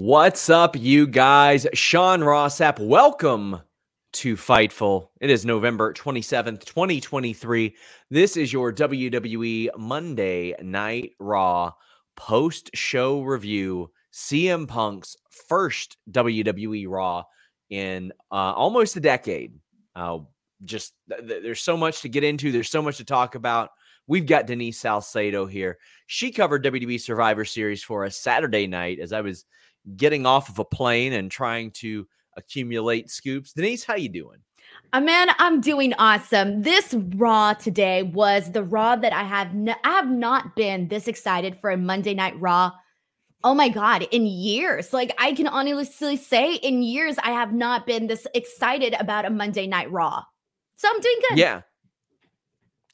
What's up, you guys? Sean Ross Sapp, welcome to Fightful. It is November 27th, 2023. This is your WWE Monday Night Raw post show review. CM Punk's first WWE Raw in uh, almost a decade. Uh, just th- there's so much to get into, there's so much to talk about. We've got Denise Salcedo here. She covered WWE Survivor Series for us Saturday night as I was getting off of a plane and trying to accumulate scoops. Denise, how you doing? Uh, man, I'm doing awesome. This Raw today was the Raw that I have I have not been this excited for a Monday Night Raw. Oh my god, in years. Like I can honestly say in years I have not been this excited about a Monday Night Raw. So I'm doing good. Yeah.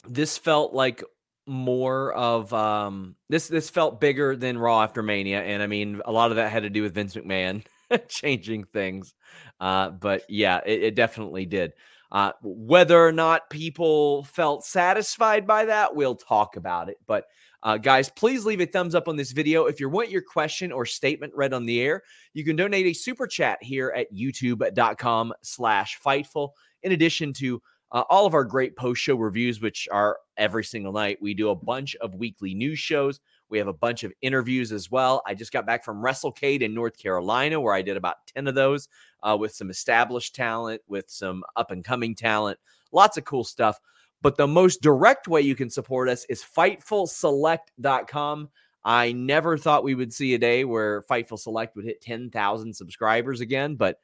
This felt like more of um this this felt bigger than Raw after Mania, and I mean a lot of that had to do with Vince McMahon changing things. Uh, but yeah, it, it definitely did. Uh, whether or not people felt satisfied by that, we'll talk about it. But uh, guys, please leave a thumbs up on this video. If you want your question or statement read on the air, you can donate a super chat here at youtube.com slash fightful. In addition to uh, all of our great post show reviews, which are every single night. We do a bunch of weekly news shows. We have a bunch of interviews as well. I just got back from WrestleCade in North Carolina, where I did about 10 of those uh, with some established talent, with some up and coming talent, lots of cool stuff. But the most direct way you can support us is fightfulselect.com. I never thought we would see a day where Fightful Select would hit 10,000 subscribers again, but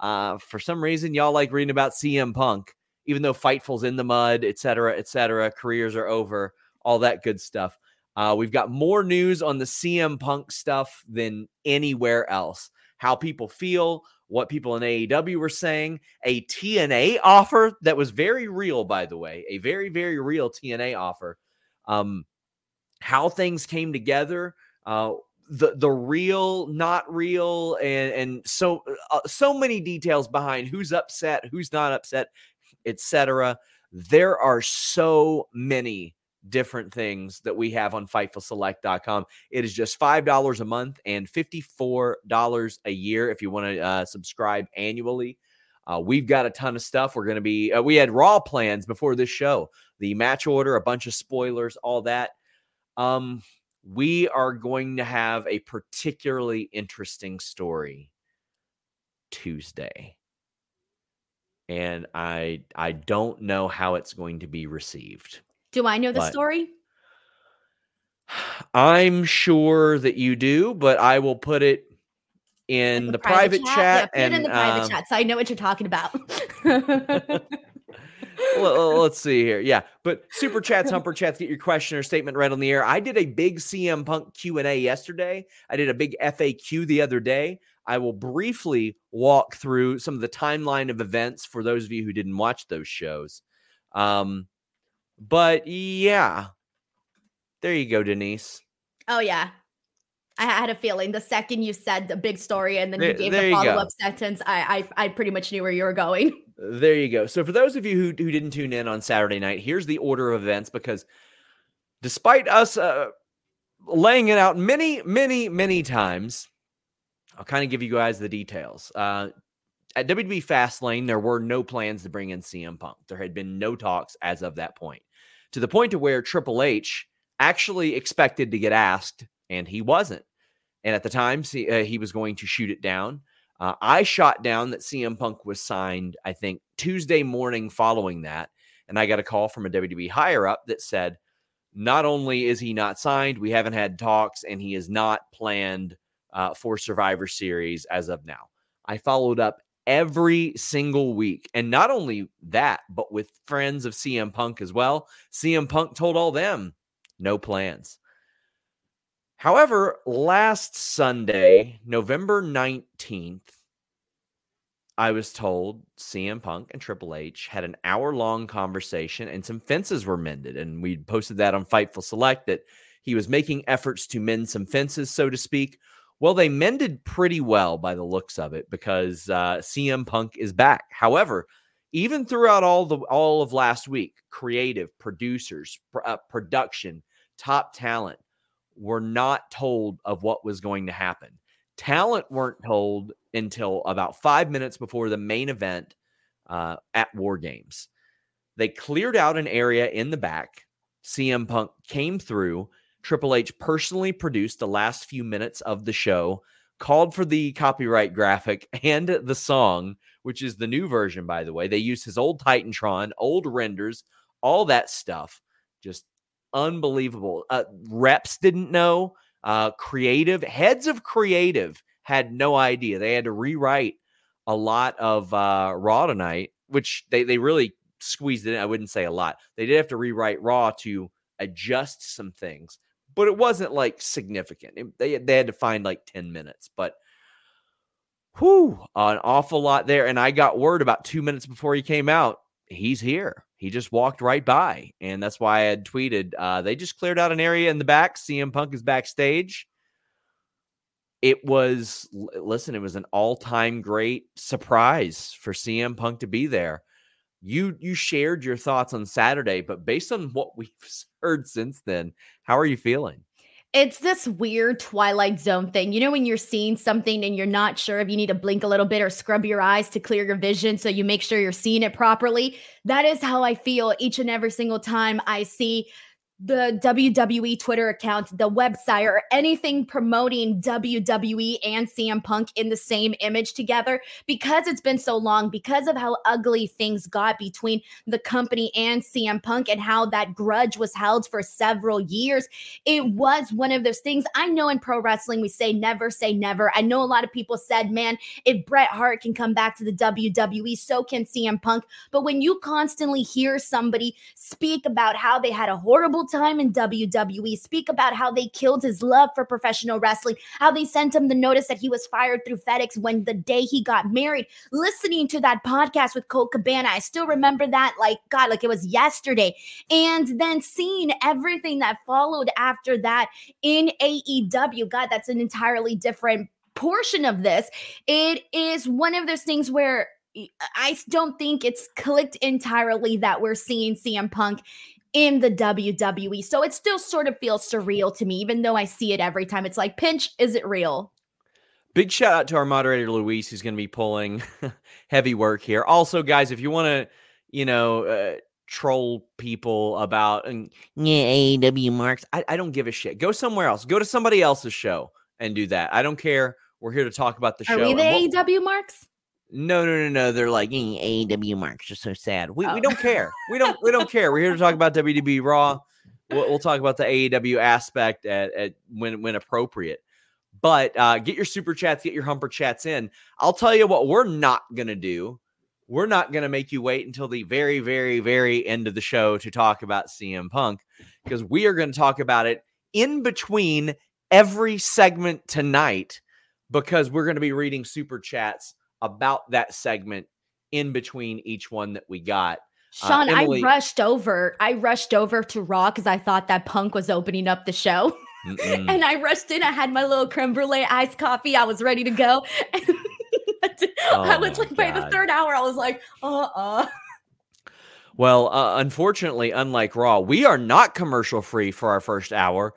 uh, for some reason, y'all like reading about CM Punk even though Fightful's in the mud, et cetera, et cetera, careers are over, all that good stuff. Uh, we've got more news on the CM Punk stuff than anywhere else. How people feel, what people in AEW were saying, a TNA offer that was very real, by the way, a very, very real TNA offer. Um, how things came together, uh, the the real, not real, and and so uh, so many details behind who's upset, who's not upset, etc. There are so many different things that we have on fightfulselect.com. It is just $5 a month and $54 a year if you want to uh, subscribe annually. Uh, we've got a ton of stuff. We're going to be, uh, we had raw plans before this show, the match order, a bunch of spoilers, all that. Um, we are going to have a particularly interesting story Tuesday and I I don't know how it's going to be received. Do I know the story? I'm sure that you do, but I will put it in, the, private, private chat, chat yeah, and in the private um, chat, so I know what you're talking about. well, let's see here. Yeah, but super chats, humper chats, get your question or statement right on the air. I did a big CM Punk Q and A yesterday. I did a big FAQ the other day. I will briefly walk through some of the timeline of events for those of you who didn't watch those shows. Um, but yeah, there you go, Denise. Oh yeah, I had a feeling the second you said the big story and then you gave the follow up sentence, I, I I pretty much knew where you were going. There you go. So for those of you who who didn't tune in on Saturday night, here's the order of events because despite us uh, laying it out many many many times I'll kind of give you guys the details. Uh, at WWE Fastlane, there were no plans to bring in CM Punk. There had been no talks as of that point, to the point to where Triple H actually expected to get asked, and he wasn't. And at the time, he, uh, he was going to shoot it down. Uh, I shot down that CM Punk was signed, I think, Tuesday morning following that. And I got a call from a WWE higher up that said, not only is he not signed, we haven't had talks, and he is not planned uh, for Survivor Series as of now. I followed up every single week. And not only that, but with friends of CM Punk as well. CM Punk told all them no plans. However, last Sunday, November 19th, I was told CM Punk and Triple H had an hour long conversation and some fences were mended. And we posted that on Fightful Select that he was making efforts to mend some fences, so to speak. Well, they mended pretty well by the looks of it because uh, CM Punk is back. However, even throughout all the all of last week, creative producers, pr- uh, production, top talent were not told of what was going to happen. Talent weren't told until about five minutes before the main event uh, at War Games. They cleared out an area in the back. CM Punk came through. Triple H personally produced the last few minutes of the show, called for the copyright graphic and the song, which is the new version, by the way. They used his old Titantron, old renders, all that stuff. Just unbelievable. Uh, reps didn't know. Uh, creative heads of creative had no idea. They had to rewrite a lot of uh, Raw tonight, which they they really squeezed it in. I wouldn't say a lot. They did have to rewrite Raw to adjust some things, but it wasn't like significant. It, they they had to find like ten minutes, but. Whew, an awful lot there. And I got word about two minutes before he came out. He's here. He just walked right by. And that's why I had tweeted uh, they just cleared out an area in the back. CM Punk is backstage. It was, listen, it was an all time great surprise for CM Punk to be there. You you shared your thoughts on Saturday, but based on what we've heard since then, how are you feeling? It's this weird Twilight Zone thing. You know, when you're seeing something and you're not sure if you need to blink a little bit or scrub your eyes to clear your vision so you make sure you're seeing it properly. That is how I feel each and every single time I see the WWE Twitter account, the website, or anything promoting WWE and CM Punk in the same image together because it's been so long, because of how ugly things got between the company and CM Punk and how that grudge was held for several years. It was one of those things. I know in pro wrestling, we say never say never. I know a lot of people said, man, if Bret Hart can come back to the WWE, so can CM Punk. But when you constantly hear somebody speak about how they had a horrible time in WWE, speak about how they killed his love for professional wrestling, how they sent him the notice that he was fired through FedEx when the day he got married. Listening to that podcast with Colt Cabana, I still remember that like, God, like it was yesterday. And then seeing everything that followed after that in AEW, God, that's an entirely different portion of this. It is one of those things where I don't think it's clicked entirely that we're seeing CM Punk in the WWE. So it still sort of feels surreal to me, even though I see it every time. It's like, pinch, is it real? Big shout out to our moderator, Luis, who's going to be pulling heavy work here. Also, guys, if you want to, you know, uh, troll people about and yeah, AEW marks, I, I don't give a shit. Go somewhere else. Go to somebody else's show and do that. I don't care. We're here to talk about the Are show. we the AEW marks? No, no, no, no. They're like AEW marks are so sad. We, oh. we don't care. We don't we don't care. We're here to talk about WWE Raw. We'll, we'll talk about the AEW aspect at, at when when appropriate. But uh, get your super chats, get your humper chats in. I'll tell you what we're not gonna do. We're not gonna make you wait until the very, very, very end of the show to talk about CM Punk because we are going to talk about it in between every segment tonight because we're going to be reading super chats about that segment in between each one that we got. Uh, Sean, uh, Emily, I rushed over. I rushed over to Raw because I thought that Punk was opening up the show. and I rushed in. I had my little creme brulee iced coffee. I was ready to go. oh I was like, God. by the third hour, I was like, uh uh Well, uh, unfortunately, unlike Raw, we are not commercial free for our first hour,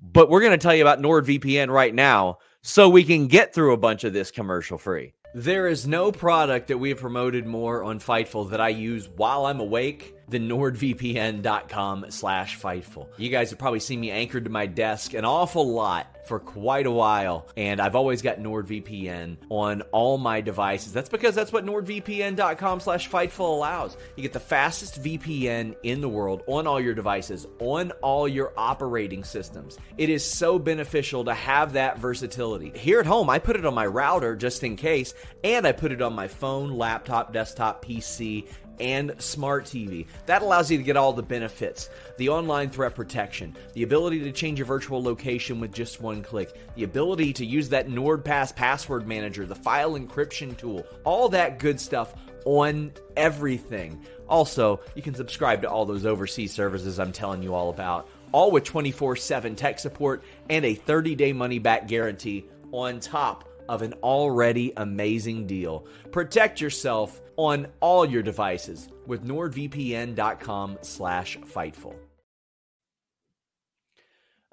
but we're going to tell you about NordVPN right now so we can get through a bunch of this commercial free. There is no product that we have promoted more on Fightful that I use while I'm awake than nordvpn.com slash fightful. You guys have probably seen me anchored to my desk an awful lot for quite a while, and I've always got NordVPN on all my devices. That's because that's what nordvpn.com slash fightful allows. You get the fastest VPN in the world on all your devices, on all your operating systems. It is so beneficial to have that versatility. Here at home, I put it on my router just in case, and I put it on my phone, laptop, desktop, PC, and smart TV. That allows you to get all the benefits the online threat protection, the ability to change your virtual location with just one click, the ability to use that NordPass password manager, the file encryption tool, all that good stuff on everything. Also, you can subscribe to all those overseas services I'm telling you all about, all with 24 7 tech support and a 30 day money back guarantee on top of an already amazing deal. Protect yourself on all your devices with nordvpn.com slash fightful.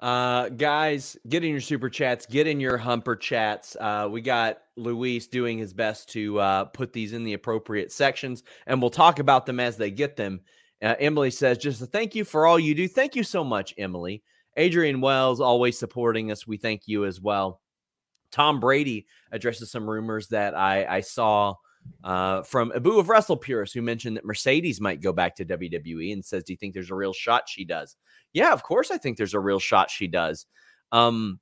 Uh, guys, get in your super chats, get in your humper chats. Uh, we got Luis doing his best to uh, put these in the appropriate sections, and we'll talk about them as they get them. Uh, Emily says, just thank you for all you do. Thank you so much, Emily. Adrian Wells, always supporting us. We thank you as well. Tom Brady addresses some rumors that I, I saw uh, from Abu of Wrestle Purist, who mentioned that Mercedes might go back to WWE and says, Do you think there's a real shot she does? Yeah, of course, I think there's a real shot she does. Um,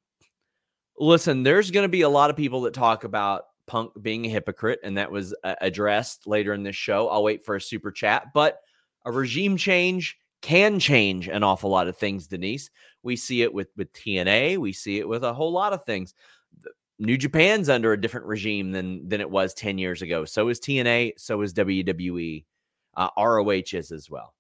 listen, there's going to be a lot of people that talk about Punk being a hypocrite, and that was uh, addressed later in this show. I'll wait for a super chat, but a regime change can change an awful lot of things, Denise. We see it with with TNA, we see it with a whole lot of things. New Japan's under a different regime than than it was 10 years ago. So is TNA, so is WWE. Uh, ROH is as well.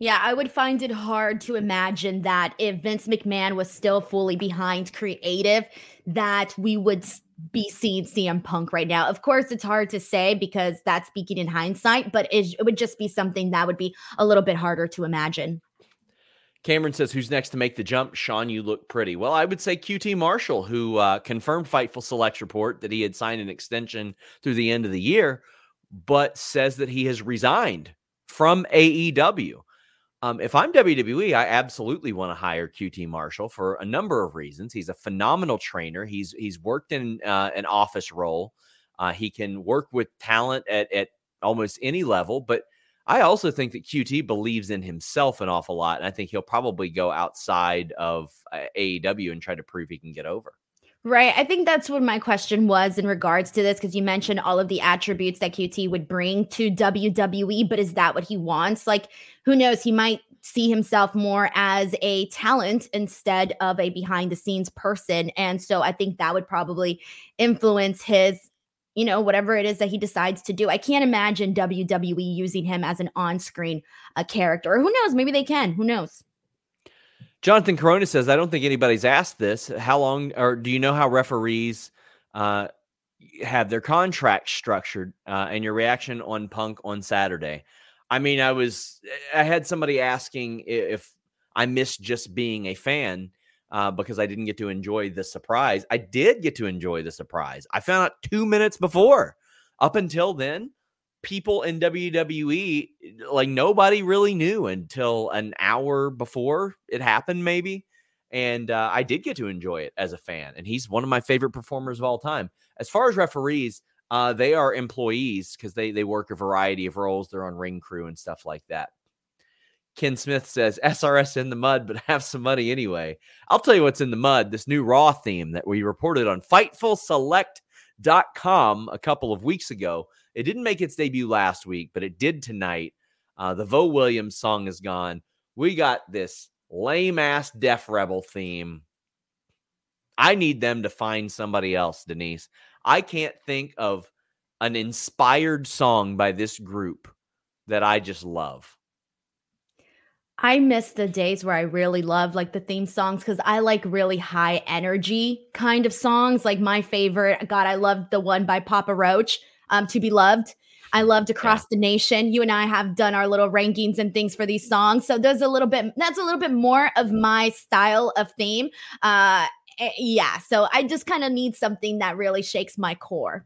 Yeah, I would find it hard to imagine that if Vince McMahon was still fully behind creative, that we would be seeing CM Punk right now. Of course, it's hard to say because that's speaking in hindsight, but it, it would just be something that would be a little bit harder to imagine. Cameron says, "Who's next to make the jump?" Sean, you look pretty. Well, I would say QT Marshall, who uh, confirmed Fightful Select report that he had signed an extension through the end of the year, but says that he has resigned from AEW. Um, if I'm WWE, I absolutely want to hire QT Marshall for a number of reasons. He's a phenomenal trainer. He's he's worked in uh, an office role. Uh, he can work with talent at at almost any level, but I also think that QT believes in himself an awful lot, and I think he'll probably go outside of uh, AEW and try to prove he can get over. Right. I think that's what my question was in regards to this because you mentioned all of the attributes that QT would bring to WWE, but is that what he wants? Like, who knows? He might see himself more as a talent instead of a behind the scenes person. And so I think that would probably influence his you know, whatever it is that he decides to do. I can't imagine WWE using him as an on screen uh, character. Who knows? Maybe they can. Who knows? Jonathan Corona says, I don't think anybody's asked this. How long, or do you know how referees uh, have their contract structured uh, and your reaction on Punk on Saturday? I mean, I was, I had somebody asking if I missed just being a fan uh, because I didn't get to enjoy the surprise. I did get to enjoy the surprise. I found out two minutes before. Up until then, people in WWE, like nobody really knew until an hour before it happened, maybe. And uh, I did get to enjoy it as a fan. And he's one of my favorite performers of all time. As far as referees, uh, they are employees because they they work a variety of roles. They're on ring crew and stuff like that. Ken Smith says SRS in the mud, but have some money anyway. I'll tell you what's in the mud this new Raw theme that we reported on FightfulSelect.com a couple of weeks ago. It didn't make its debut last week, but it did tonight. Uh, the Vo Williams song is gone. We got this lame ass Def Rebel theme. I need them to find somebody else, Denise. I can't think of an inspired song by this group that I just love. I miss the days where I really loved like the theme songs because I like really high energy kind of songs. Like my favorite, God, I loved the one by Papa Roach, um, To Be Loved. I loved Across yeah. the Nation. You and I have done our little rankings and things for these songs. So there's a little bit, that's a little bit more of my style of theme. Uh, eh, yeah. So I just kind of need something that really shakes my core.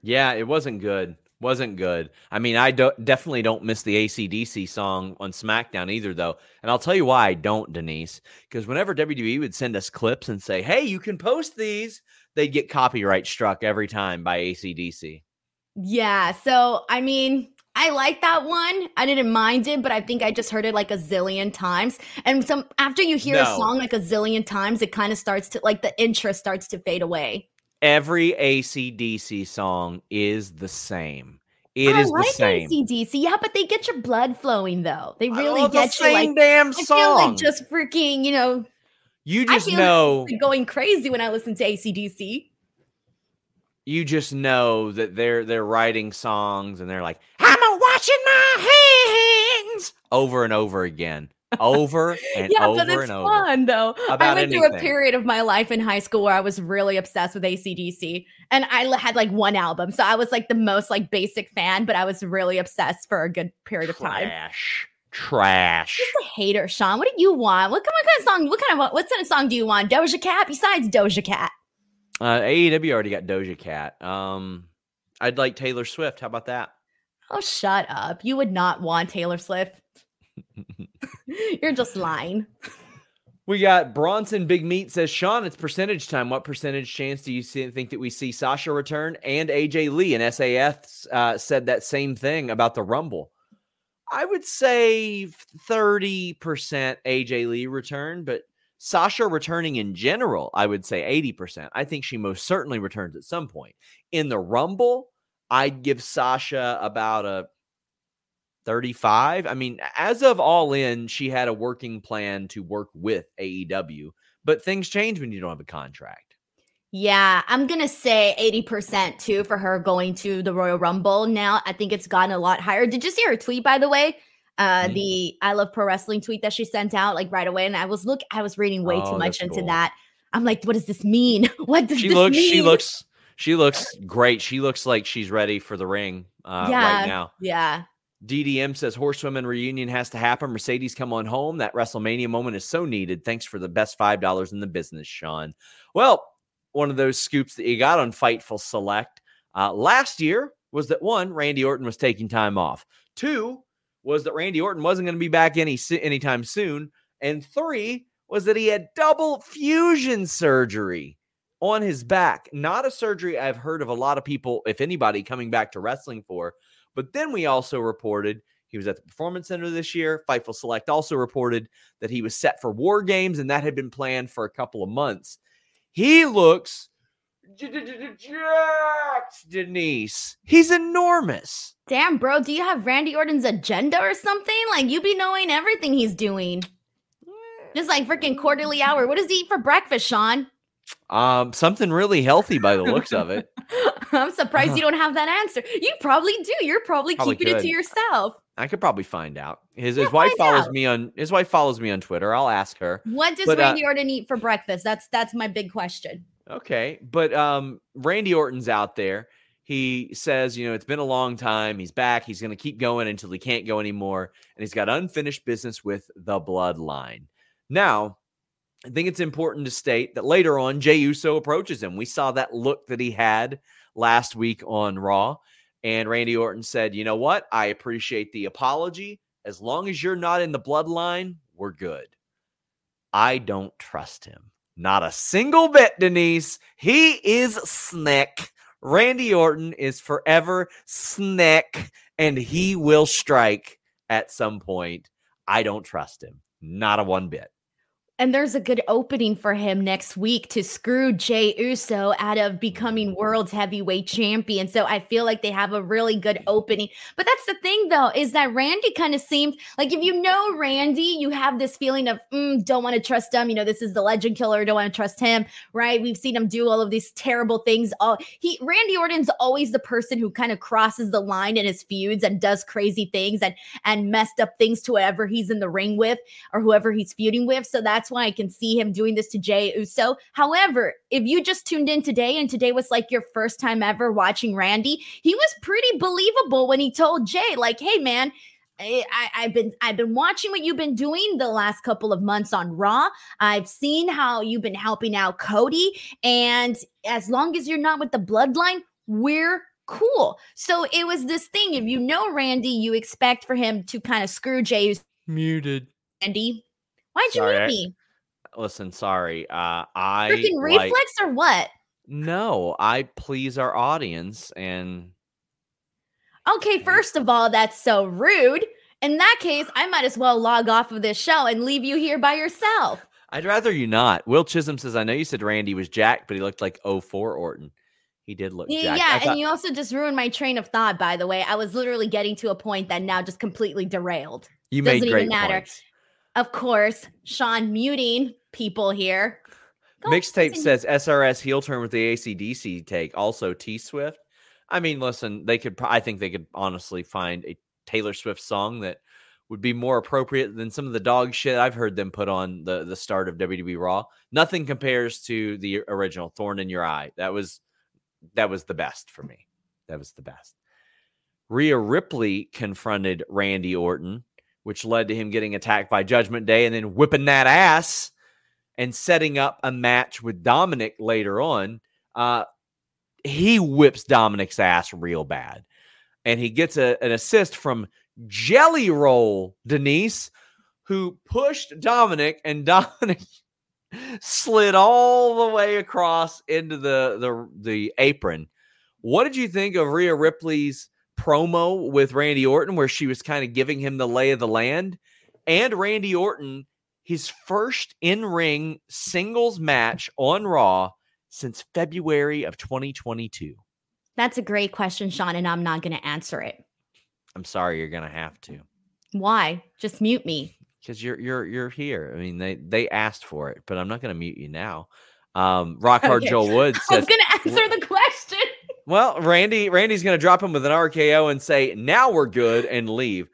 Yeah, it wasn't good Wasn't good. I mean, I do- definitely don't miss the ACDC song on SmackDown either, though. And I'll tell you why I don't, Denise. Because whenever WWE would send us clips and say, hey, you can post these, they'd get copyright struck every time by ACDC. Yeah. So, I mean, I like that one. I didn't mind it, but I think I just heard it like a zillion times. And some after you hear no. a song like a zillion times, it kind of starts to like the interest starts to fade away every ACDC song is the same. It I is like the same. ACDC, yeah, but they get your blood flowing though. They really get the you like damn song. I feel like just freaking, you know. You just know like going crazy when I listen to ACDC. You just know that they're they're writing songs and they're like, I'm a washing my hands over and over again over and yeah, over but it's and fun though. I went anything. through a period of my life in high school where I was really obsessed with ACDC, and I had like one album, so I was like the most like basic fan, but I was really obsessed for a good period of time. Trash, trash. Just a hater, Sean. What do you want? What, what kind of song? What kind of what kind of song do you want? Doja Cat besides Doja Cat. Uh, AEW already got Doja Cat. Um, I'd like Taylor Swift. How about that? Oh, shut up! You would not want Taylor Swift. You're just lying. We got Bronson Big Meat says, Sean, it's percentage time. What percentage chance do you see, think that we see Sasha return and AJ Lee? And SAS uh, said that same thing about the Rumble. I would say 30% AJ Lee return, but Sasha returning in general, I would say 80%. I think she most certainly returns at some point. In the Rumble, I'd give Sasha about a 35. I mean, as of all in, she had a working plan to work with AEW, but things change when you don't have a contract. Yeah, I'm going to say 80% too for her going to the Royal Rumble. Now, I think it's gotten a lot higher. Did you see her tweet, by the way? Uh, mm-hmm. the I love pro wrestling tweet that she sent out like right away. And I was look, I was reading way oh, too much into cool. that. I'm like, what does this mean? What does she this looks? Mean? She looks. She looks great. She looks like she's ready for the ring uh, yeah, right now. Yeah. DDM says horsewomen reunion has to happen. Mercedes come on home. That WrestleMania moment is so needed. Thanks for the best five dollars in the business, Sean. Well, one of those scoops that you got on Fightful Select uh, last year was that one, Randy Orton was taking time off. Two was that Randy Orton wasn't going to be back any anytime soon, and three was that he had double fusion surgery on his back. Not a surgery I've heard of a lot of people, if anybody, coming back to wrestling for. But then we also reported he was at the Performance Center this year. Fightful Select also reported that he was set for War Games, and that had been planned for a couple of months. He looks jacked, Denise. He's enormous. Damn, bro. Do you have Randy Orton's agenda or something? Like you be knowing everything he's doing. Just like freaking quarterly hour. What does he eat for breakfast, Sean? Um, something really healthy by the looks of it. I'm surprised you don't have that answer. You probably do. You're probably, probably keeping could. it to yourself. I could probably find out. His yeah, his wife follows out. me on his wife follows me on Twitter. I'll ask her. What does but, uh Randy uh, Orton eat for breakfast? That's that's my big question. Okay, but um, Randy Orton's out there. He says, you know, it's been a long time. He's back. He's going to keep going until he can't go anymore, and he's got unfinished business with the Bloodline. Now, I think it's important to state that later on, Jey Uso approaches him. We saw that look that he had last week on Raw. And Randy Orton said, You know what? I appreciate the apology. As long as you're not in the bloodline, we're good. I don't trust him. Not a single bit, Denise. He is Snick. Randy Orton is forever Snick, and he will strike at some point. I don't trust him. Not a one bit. And there's a good opening for him next week to screw Jey Uso out of becoming world's heavyweight champion. So I feel like they have a really good opening. But that's the thing, though, is that Randy kind of seemed like if you know Randy, you have this feeling of mm, don't want to trust him. You know, this is the legend killer. Don't want to trust him, right? We've seen him do all of these terrible things. All he Randy Orton's always the person who kind of crosses the line in his feuds and does crazy things and and messed up things to whoever he's in the ring with or whoever he's feuding with. So that's why I can see him doing this to Jey Uso. However, if you just tuned in today and today was like your first time ever watching Randy, he was pretty believable when he told Jey, like, hey, man, I, have been I've been watching what you've been doing the last couple of months on Raw. I've seen how you've been helping out Cody, and as long as you're not with the Bloodline, we're cool. So it was this thing. If you know Randy, you expect for him to kind of screw Jey. Muted. Randy, why'd you Sorry, mute I- me? Listen, sorry. Uh, I Freaking like- reflex or what? no, I please our audience, and Okay, first of all, that's so rude. In that case, I might as well log off of this show and leave you here by yourself. I'd rather you not. Will Chisholm says, "I know you said Randy was Jack, but he looked like 04 Orton. He did look Yeah, yeah, I and you also just ruined my train of thought, by the way. I was literally getting to a point that now just completely derailed. you doesn't made even great matter. points. Of course, Sean muting people here. Mixtape says SRS heel turn with the ACDC take. Also T Swift. I mean, listen, they could. I think they could honestly find a Taylor Swift song that would be more appropriate than some of the dog shit I've heard them put on the the start of WWE Raw. Nothing compares to the original Thorn in Your Eye. That was that was the best for me. That was the best. Rhea Ripley confronted Randy Orton, which led to him getting attacked by Judgment Day and then whipping that ass and setting up a match with Dominik later on. Uh, he whips Dominik's ass real bad. And he gets a, an assist from Jelly Roll Denise, who pushed Dominik, and Dominik slid all the way across into the, the, the apron. What did you think of Rhea Ripley's promo with Randy Orton, where she was kind of giving him the lay of the land? And Randy Orton his first in ring singles match on Raw since February of 2022. That's a great question, Sean, and I'm not going to answer it. I'm sorry, you're gonna have to Why? Just mute me. because you're you're you're here. I mean, they they asked for it, but I'm not gonna mute you now. Um, Rock Hard Okay. Joe Woods I was going to answer the question. "Well, Randy, Randy's gonna drop him with an RKO and say, now we're good,' and leave."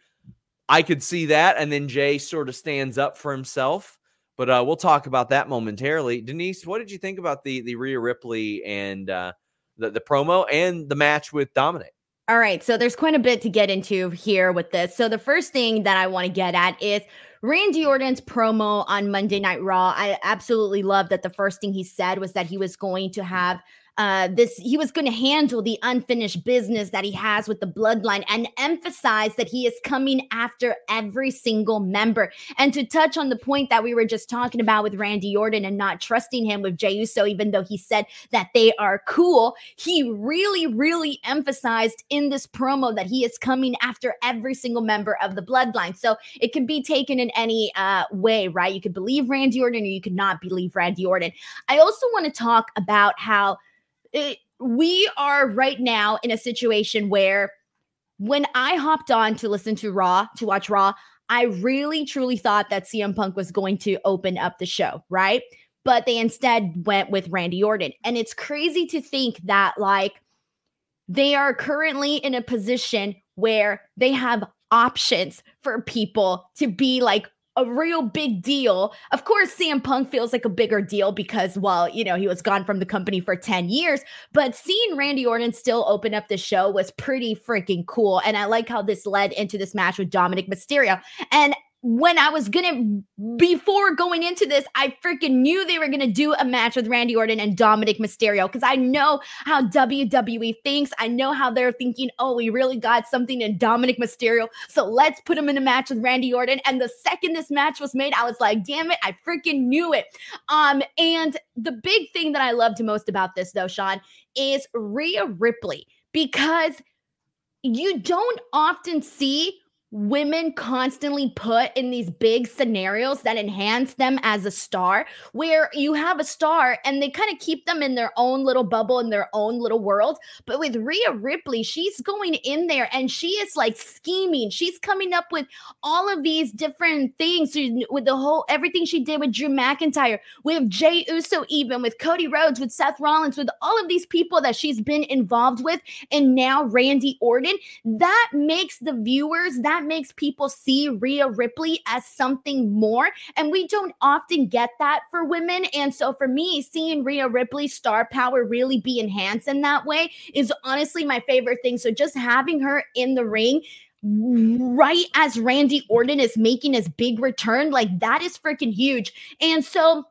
I could see that, and then Jey sort of stands up for himself. But uh, we'll talk about that momentarily. Denise, what did you think about the the Rhea Ripley and uh, the the promo and the match with Dominik? All right, so there's quite a bit to get into here with this. So the first thing that I want to get at is Randy Orton's promo on Monday Night Raw. I absolutely love that the first thing he said was that he was going to have uh, this, he was going to handle the unfinished business that he has with the bloodline and emphasize that he is coming after every single member. And to touch on the point that we were just talking about with Randy Orton and not trusting him with Jey Uso, even though he said that they are cool, he really, really emphasized in this promo that he is coming after every single member of the bloodline. So it can be taken in any uh, way, right? You could believe Randy Orton or you could not believe Randy Orton. I also want to talk about how it, we are right now in a situation where when I hopped on to listen to Raw, to watch Raw, I really truly thought that CM Punk was going to open up the show, right? But they instead went with Randy Orton. And it's crazy to think that, like, they are currently in a position where they have options for people to be like a real big deal. Of course, CM Punk feels like a bigger deal because, well, you know, he was gone from the company for 10 years, but seeing Randy Orton still open up the show was pretty freaking cool. And I like how this led into this match with Dominik Mysterio. And when I was gonna, before going into this, I freaking knew they were gonna do a match with Randy Orton and Dominik Mysterio because I know how WWE thinks. I know how they're thinking, oh, we really got something in Dominik Mysterio. So let's put him in a match with Randy Orton. And the second this match was made, I was like, damn it, I freaking knew it. Um, and the big thing that I loved most about this, though, Sean, is Rhea Ripley because you don't often see women constantly put in these big scenarios that enhance them as a star where you have a star and they kind of keep them in their own little bubble in their own little world. But with Rhea Ripley she's going in there and she is like scheming. She's coming up with all of these different things with the whole everything she did with Drew McIntyre with Jey Uso even with Cody Rhodes with Seth Rollins with all of these people that she's been involved with and now Randy Orton. That makes the viewers that makes people see Rhea Ripley as something more. And we don't often get that for women. And so for me, seeing Rhea Ripley's star power really be enhanced in that way is honestly my favorite thing. So just having her in the ring right as Randy Orton is making his big return, like that is freaking huge. And so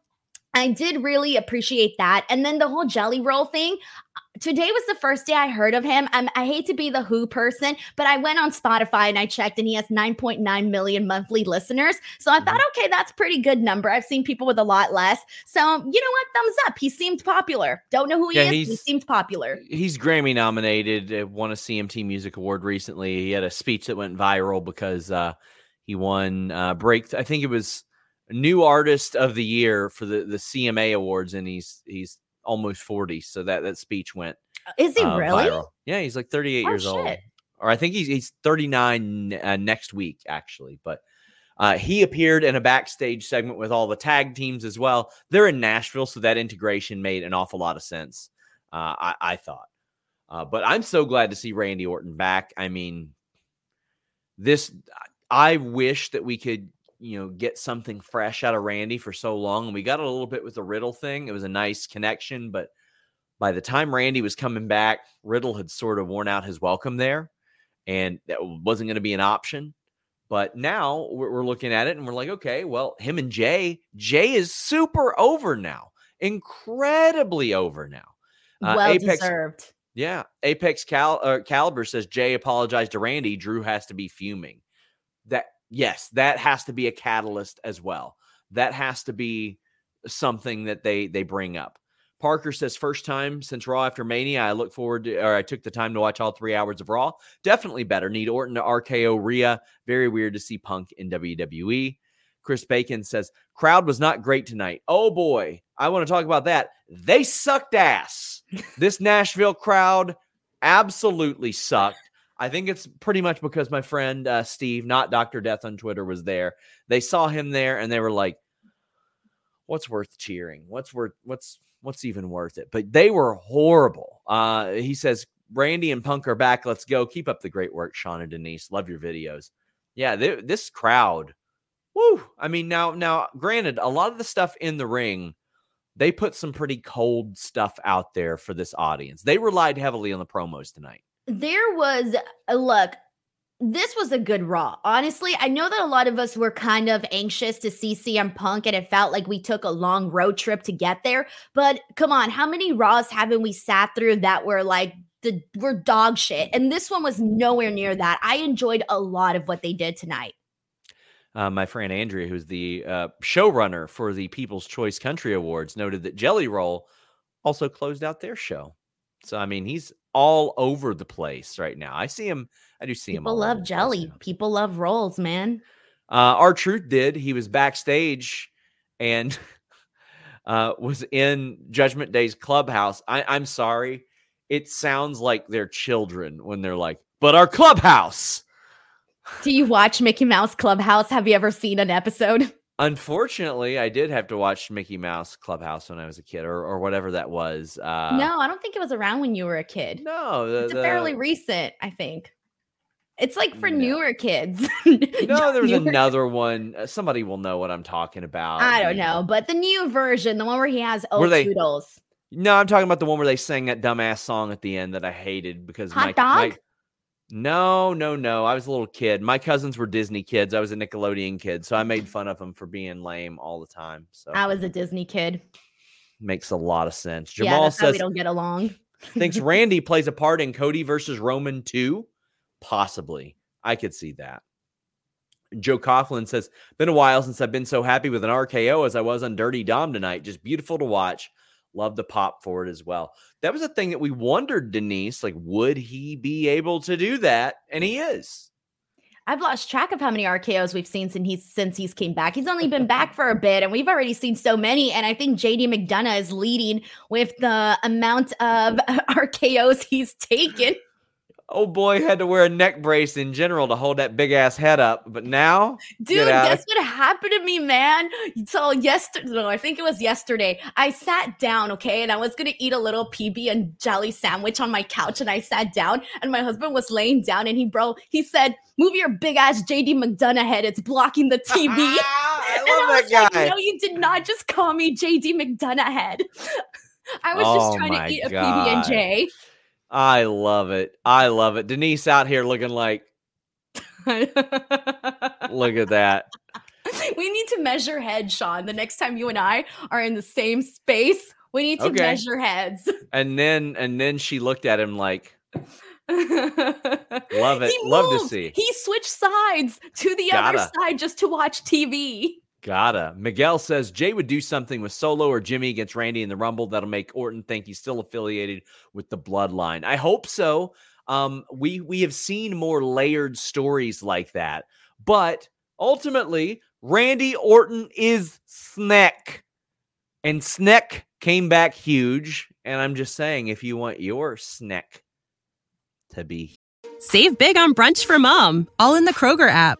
I did really appreciate that. And then the whole jelly roll thing, today was the first day I heard of him. I'm, I hate to be the Who person, but I went on Spotify and I checked, and he has 9.9 million monthly listeners. So I thought, Mm-hmm. okay, that's pretty good number. I've seen people with a lot less. So you know what? Thumbs up. He seemed popular. Don't know who he Yeah, is. He seemed popular. He's Grammy nominated, uh, won a CMT Music Award recently. He had a speech that went viral because uh, he won uh, break. I think it was new artist of the year for the, the CMA awards, and he's he's almost forty. So that that speech went Is he uh, really? viral. Yeah, he's like thirty eight Oh, years old, or I think he's he's thirty nine uh, next week actually, but. Uh, he appeared in a backstage segment with all the tag teams as well. They're in Nashville, so that integration made an awful lot of sense. Uh, I, I thought. Uh, but I'm so glad to see Randy Orton back. I mean, this I wish that we could, you know, get something fresh out of Randy for so long. And we got a little bit with the Riddle thing. It was a nice connection, but by the time Randy was coming back, Riddle had sort of worn out his welcome there, and that wasn't going to be an option. But now we're, looking at it and we're like, okay, well, him and Jey, Jey is super over now, incredibly over now. Uh, well Apex- deserved. Yeah, Apex Cal- uh, Caliber says Jey apologized to Randy. Drew has to be fuming. That yes, that has to be a catalyst as well. That has to be something that they they bring up. Parker says first time since Raw after Mania. I look forward to, or I took the time to watch all three hours of Raw. Definitely better. Need Orton to RKO Rhea. Very weird to see Punk in WWE. Chris Bacon says crowd was not great tonight. Oh boy, I want to talk about that. They sucked ass. this Nashville crowd absolutely sucked. I think it's pretty much because my friend uh, Steve, not Doctor Death on Twitter, was there. They saw him there and they were like, "What's worth cheering? What's worth? What's what's even worth it?" But they were horrible. Uh, he says, "Randy and Punk are back. Let's go. Keep up the great work, Sean and Denise. Love your videos." Yeah, they, this crowd. Woo! I mean, now, now, granted, a lot of the stuff in the ring, they put some pretty cold stuff out there for this audience. They relied heavily on the promos tonight. There was look. This was a good Raw. Honestly, I know that a lot of us were kind of anxious to see CM Punk, and it felt like we took a long road trip to get there. But come on, how many Raws haven't we sat through that were like the were dog shit? And this one was nowhere near that. I enjoyed a lot of what they did tonight. Uh, my friend Andrea, who's the uh, showrunner for the People's Choice Country Awards, noted that Jelly Roll also closed out their show. So, I mean, he's all over the place right now. I see him. I do see him. People love jelly. People love rolls, man. Uh, R-Truth did. He was backstage and uh, was in Judgment Day's clubhouse. I, I'm sorry. It sounds like they're children when they're like, but our clubhouse. Do you watch Mickey Mouse Clubhouse? Have you ever seen an episode? Unfortunately, I did have to watch Mickey Mouse Clubhouse when I was a kid, or, or whatever that was. Uh, no, I don't think it was around when you were a kid. no, the, it's the- fairly recent, I think. It's like for No. newer kids. no, there was Newer- another one. Uh, somebody will know what I'm talking about. I don't know, but the new version, the one where he has old they- toodles. No, I'm talking about the one where they sang that dumbass song at the end that I hated because Hot my, dog? my no, no, no. I was a little kid. My cousins were Disney kids. I was a Nickelodeon kid, so I made mm-hmm. fun of them for being lame all the time. So I was a Disney kid. makes a lot of sense. yeah, Jamal that's how we says don't get along. thinks Randy plays a part in Cody versus Roman 2? Possibly. I could see that. Joe Coughlin says, Been a while since I've been so happy with an RKO as I was on Dirty Dom tonight. Just beautiful to watch. Love the pop for it as well. That was a thing that we wondered, Denise. Like, would he be able to do that? And he is. I've lost track of how many RKOs we've seen since he's since he's came back. He's only been back for a bit, and we've already seen so many. And I think JD McDonough is leading with the amount of RKOs he's taken. Oh boy, had to wear a neck brace in general to hold that big ass head up. But now, Dude, guess what happened to me, man? So yesterday, no, I think it was yesterday. I sat down, okay, and I was gonna eat a little PB and jelly sandwich on my couch, and I sat down, and my husband was laying down, and he, bro, he said, "Move your big ass JD McDonough head. It's blocking the TV." I and I that guy. like, "No, you did not just call me JD McDonough head." I was Oh just trying to eat a PB and J. I love it. I love it. Denise out here looking like, look at that. we need to measure heads, Sean. The next time you and I are in the same space We need to Okay. measure heads. And then and then she looked at him like, Love it. Love to see. He switched sides to the Gotta. other side just to watch TV. Gotta. Miguel says Jey would do something with Solo or Jimmy against Randy in the Rumble that'll make Orton think he's still affiliated with the bloodline. I hope so. Um, we we have seen more layered stories like that, but ultimately, Randy Orton is Sneck, and Sneck came back huge. And I'm just saying, if you want your Sneck to be Save big on brunch for mom, all in the Kroger app.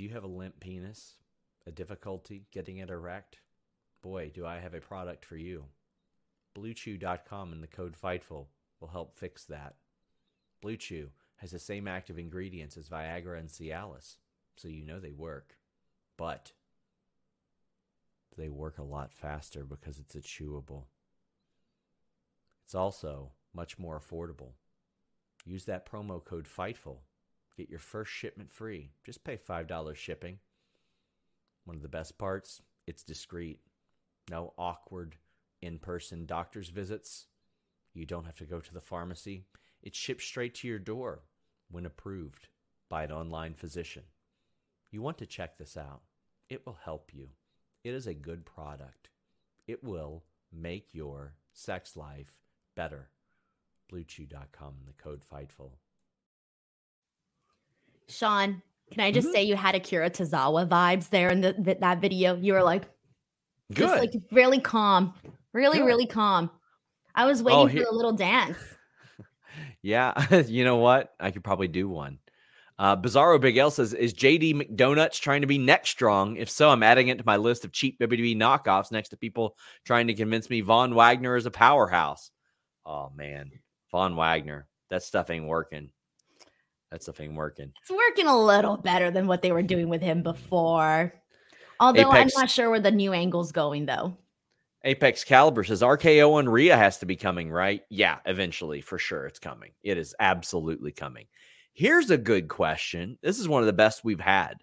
Do you have a limp penis? A difficulty getting it erect? Boy, do I have a product for you. BlueChew.com and the code FIGHTFUL will help fix that. BlueChew has the same active ingredients as Viagra and Cialis, so you know they work. But they work a lot faster because it's a chewable. It's also much more affordable. Use that promo code FIGHTFUL. Get your first shipment free. Just pay $5 shipping. One of the best parts, it's discreet. No awkward in person doctor's visits. You don't have to go to the pharmacy. It's shipped straight to your door when approved by an online physician. You want to check this out. It will help you. It is a good product. It will make your sex life better. BlueChew.com the code FIGHTFUL. Sean, can I just Mhm. say you had Akira Tozawa vibes there in the, th- that video? You were like, Good. just like really calm, really, Good. really calm. I was waiting Oh, for a little dance. Yeah, you know what? I could probably do one. Uh, Bizarro Big L says, "Is JD McDonuts trying to be neck strong? If so, I'm adding it to my list of cheap WWE knockoffs next to people trying to convince me Von Wagner is a powerhouse." Oh man, Von Wagner, that stuff ain't working. That stuff ain't working. It's working a little better than what they were doing with him before. Although Apex- I'm not sure where the new angle's going though. Apex Caliber says RKO and Rhea has to be coming, right? Yeah, eventually, for sure, it's coming. It is absolutely coming. Here's a good question. This is one of the best we've had.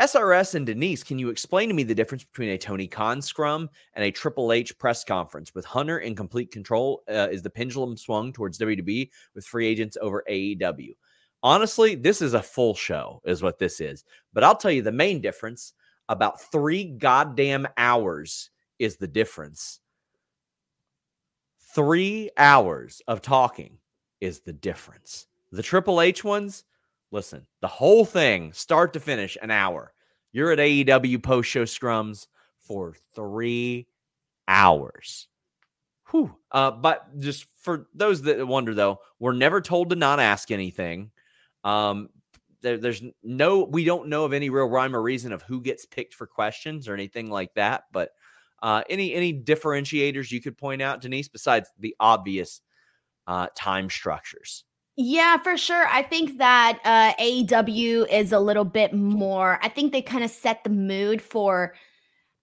SRS and Denise, can you explain to me the difference between a Tony Khan scrum and a Triple H press conference? With Hunter in complete control, uh, is the pendulum swung towards WWE with free agents over AEW? Honestly, this is a full show, is what this is. But I'll tell you the main difference about three goddamn hours is the difference. Three hours of talking is the difference. The Triple H ones, listen, the whole thing, start to finish, an hour. You're at AEW post show scrums for three hours. Whew. Uh, but just for those that wonder, though, we're never told to not ask anything. Um, there, there's no, we don't know of any real rhyme or reason of who gets picked for questions or anything like that. But uh, any any differentiators you could point out, Denise, besides the obvious uh, time structures? Yeah, for sure. I think that uh, AEW is a little bit more. I think they kind of set the mood for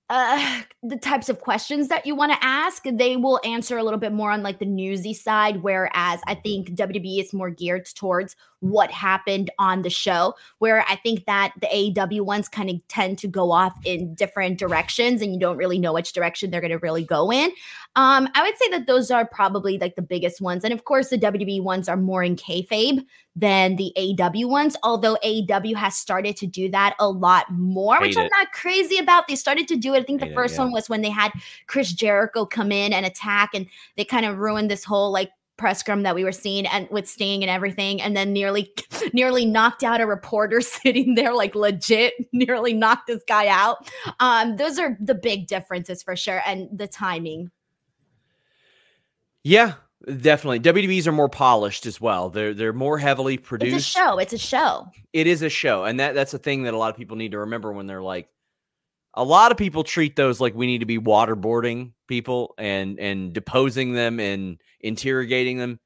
uh, the types of questions that you want to ask. They will answer a little bit more on like the newsy side, whereas I think WWE is more geared towards what happened on the show. Where I think that the AEW ones kind of tend to go off in different directions, and you don't really know which direction they're going to really go in. Um, I would say that those are probably like the biggest ones. And of course, the WWE ones are more in kayfabe than the AEW ones, although AEW has started to do that a lot more, which Hate I'm it. not crazy about. They started to do it. I think the Hate it, first yeah. one was when they had Chris Jericho come in and attack, and they kind of ruined this whole like press scrum that we were seeing and with Sting and everything, and then nearly nearly knocked out a reporter sitting there, like legit, nearly knocked this guy out. Um, those are the big differences for sure, and the timing. Yeah, definitely. WWEs are more polished as well. They're they're more heavily produced. It's a show. It's a show. It is a show, and that that's a thing that a lot of people need to remember when they're like, a lot of people treat those like we need to be waterboarding people and and deposing them and interrogating them.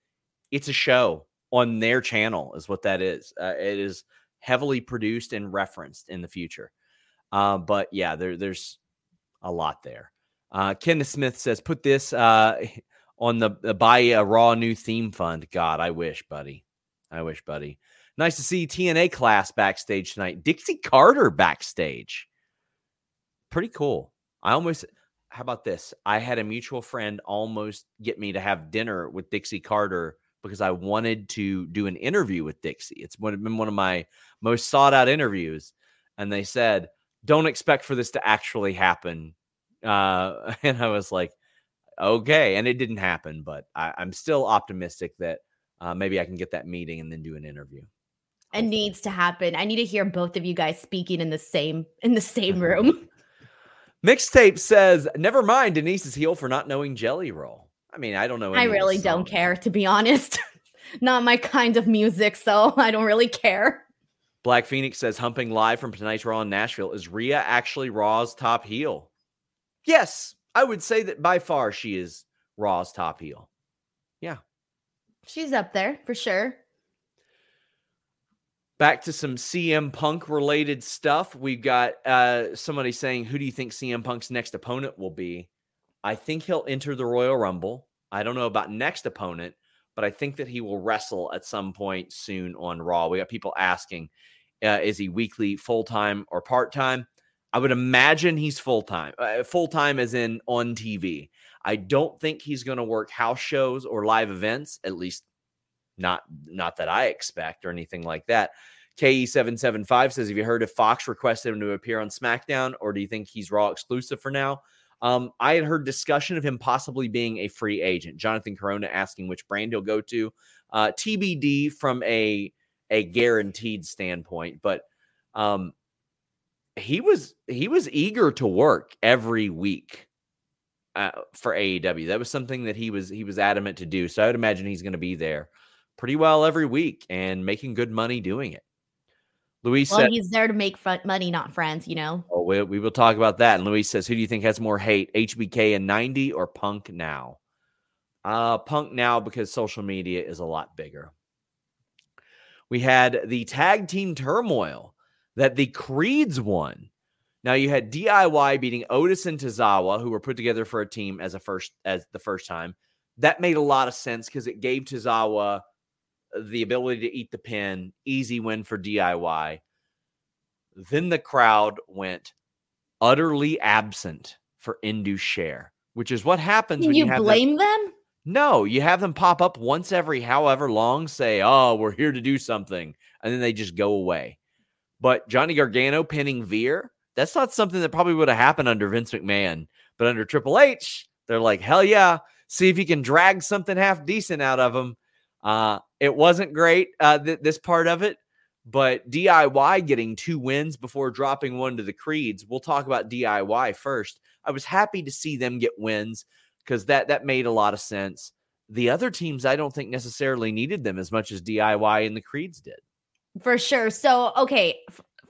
It's a show on their channel, is what that is. Uh, it is heavily produced and referenced in the future. Uh, but yeah, there, there's a lot there. Uh, Kenneth Smith says, put this uh, on the, the buy a raw new theme fund. God, I wish, buddy. I wish, buddy. Nice to see TNA class backstage tonight. Dixie Carter backstage. Pretty cool. I almost, how about this? I had a mutual friend almost get me to have dinner with Dixie Carter because I wanted to do an interview with Dixie. It's been one of my most sought out interviews. And they said, don't expect for this to actually happen. Uh, and I was like, okay. And it didn't happen, but I, am still optimistic that uh, maybe I can get that meeting and then do an interview. It needs to happen. I need to hear both of you guys speaking in the same in the same room. Mixtape says, "Never mind Denise's heel for not knowing Jelly Roll." I mean, I don't know. I really don't care, to be honest. not my kind of music, so I don't really care. Black Phoenix says, "Humping live from tonight's Raw in Nashville. Is Rhea actually Raw's top heel?" Yes, I would say that by far she is Raw's top heel. Yeah, she's up there for sure. Back to some CM Punk related stuff. We've got uh, somebody saying, Who do you think CM Punk's next opponent will be? I think he'll enter the Royal Rumble. I don't know about next opponent, but I think that he will wrestle at some point soon on Raw. We got people asking, uh, Is he weekly, full time, or part time? I would imagine he's full time, uh, full time as in on TV. I don't think he's going to work house shows or live events, at least not not that I expect or anything like that. KE775 says, Have you heard if Fox requested him to appear on SmackDown, or do you think he's Raw exclusive for now? Um, I had heard discussion of him possibly being a free agent. Jonathan Corona asking which brand he'll go to. Uh, TBD from a a guaranteed standpoint, but um, he was he was eager to work every week uh, for AEW. That was something that he was he was adamant to do. So I would imagine he's going to be there pretty well every week and making good money doing it. Luis well, said, he's there to make money, not friends, you know? Oh, we, we will talk about that. And Luis says, who do you think has more hate, HBK in 90 or Punk now? Uh, Punk now because social media is a lot bigger. We had the tag team turmoil that the Creeds won. Now you had DIY beating Otis and Tozawa, who were put together for a team as a first as the first time. That made a lot of sense because it gave Tozawa the ability to eat the pin, easy win for DIY. Then the crowd went utterly absent for Indus Sher, which is what happens when you, you blame them. them. No, you have them pop up once every however long, say, "Oh, we're here to do something," and then they just go away. But Johnny Gargano pinning Veer, that's not something that probably would have happened under Vince McMahon, but under Triple H, they're like, "Hell yeah!" See if you can drag something half decent out of them. Uh, it wasn't great, uh, th- this part of it, but DIY getting two wins before dropping one to the Creeds. We'll talk about DIY first. I was happy to see them get wins because that that made a lot of sense. The other teams, I don't think necessarily needed them as much as DIY and the Creeds did. For sure. So, okay,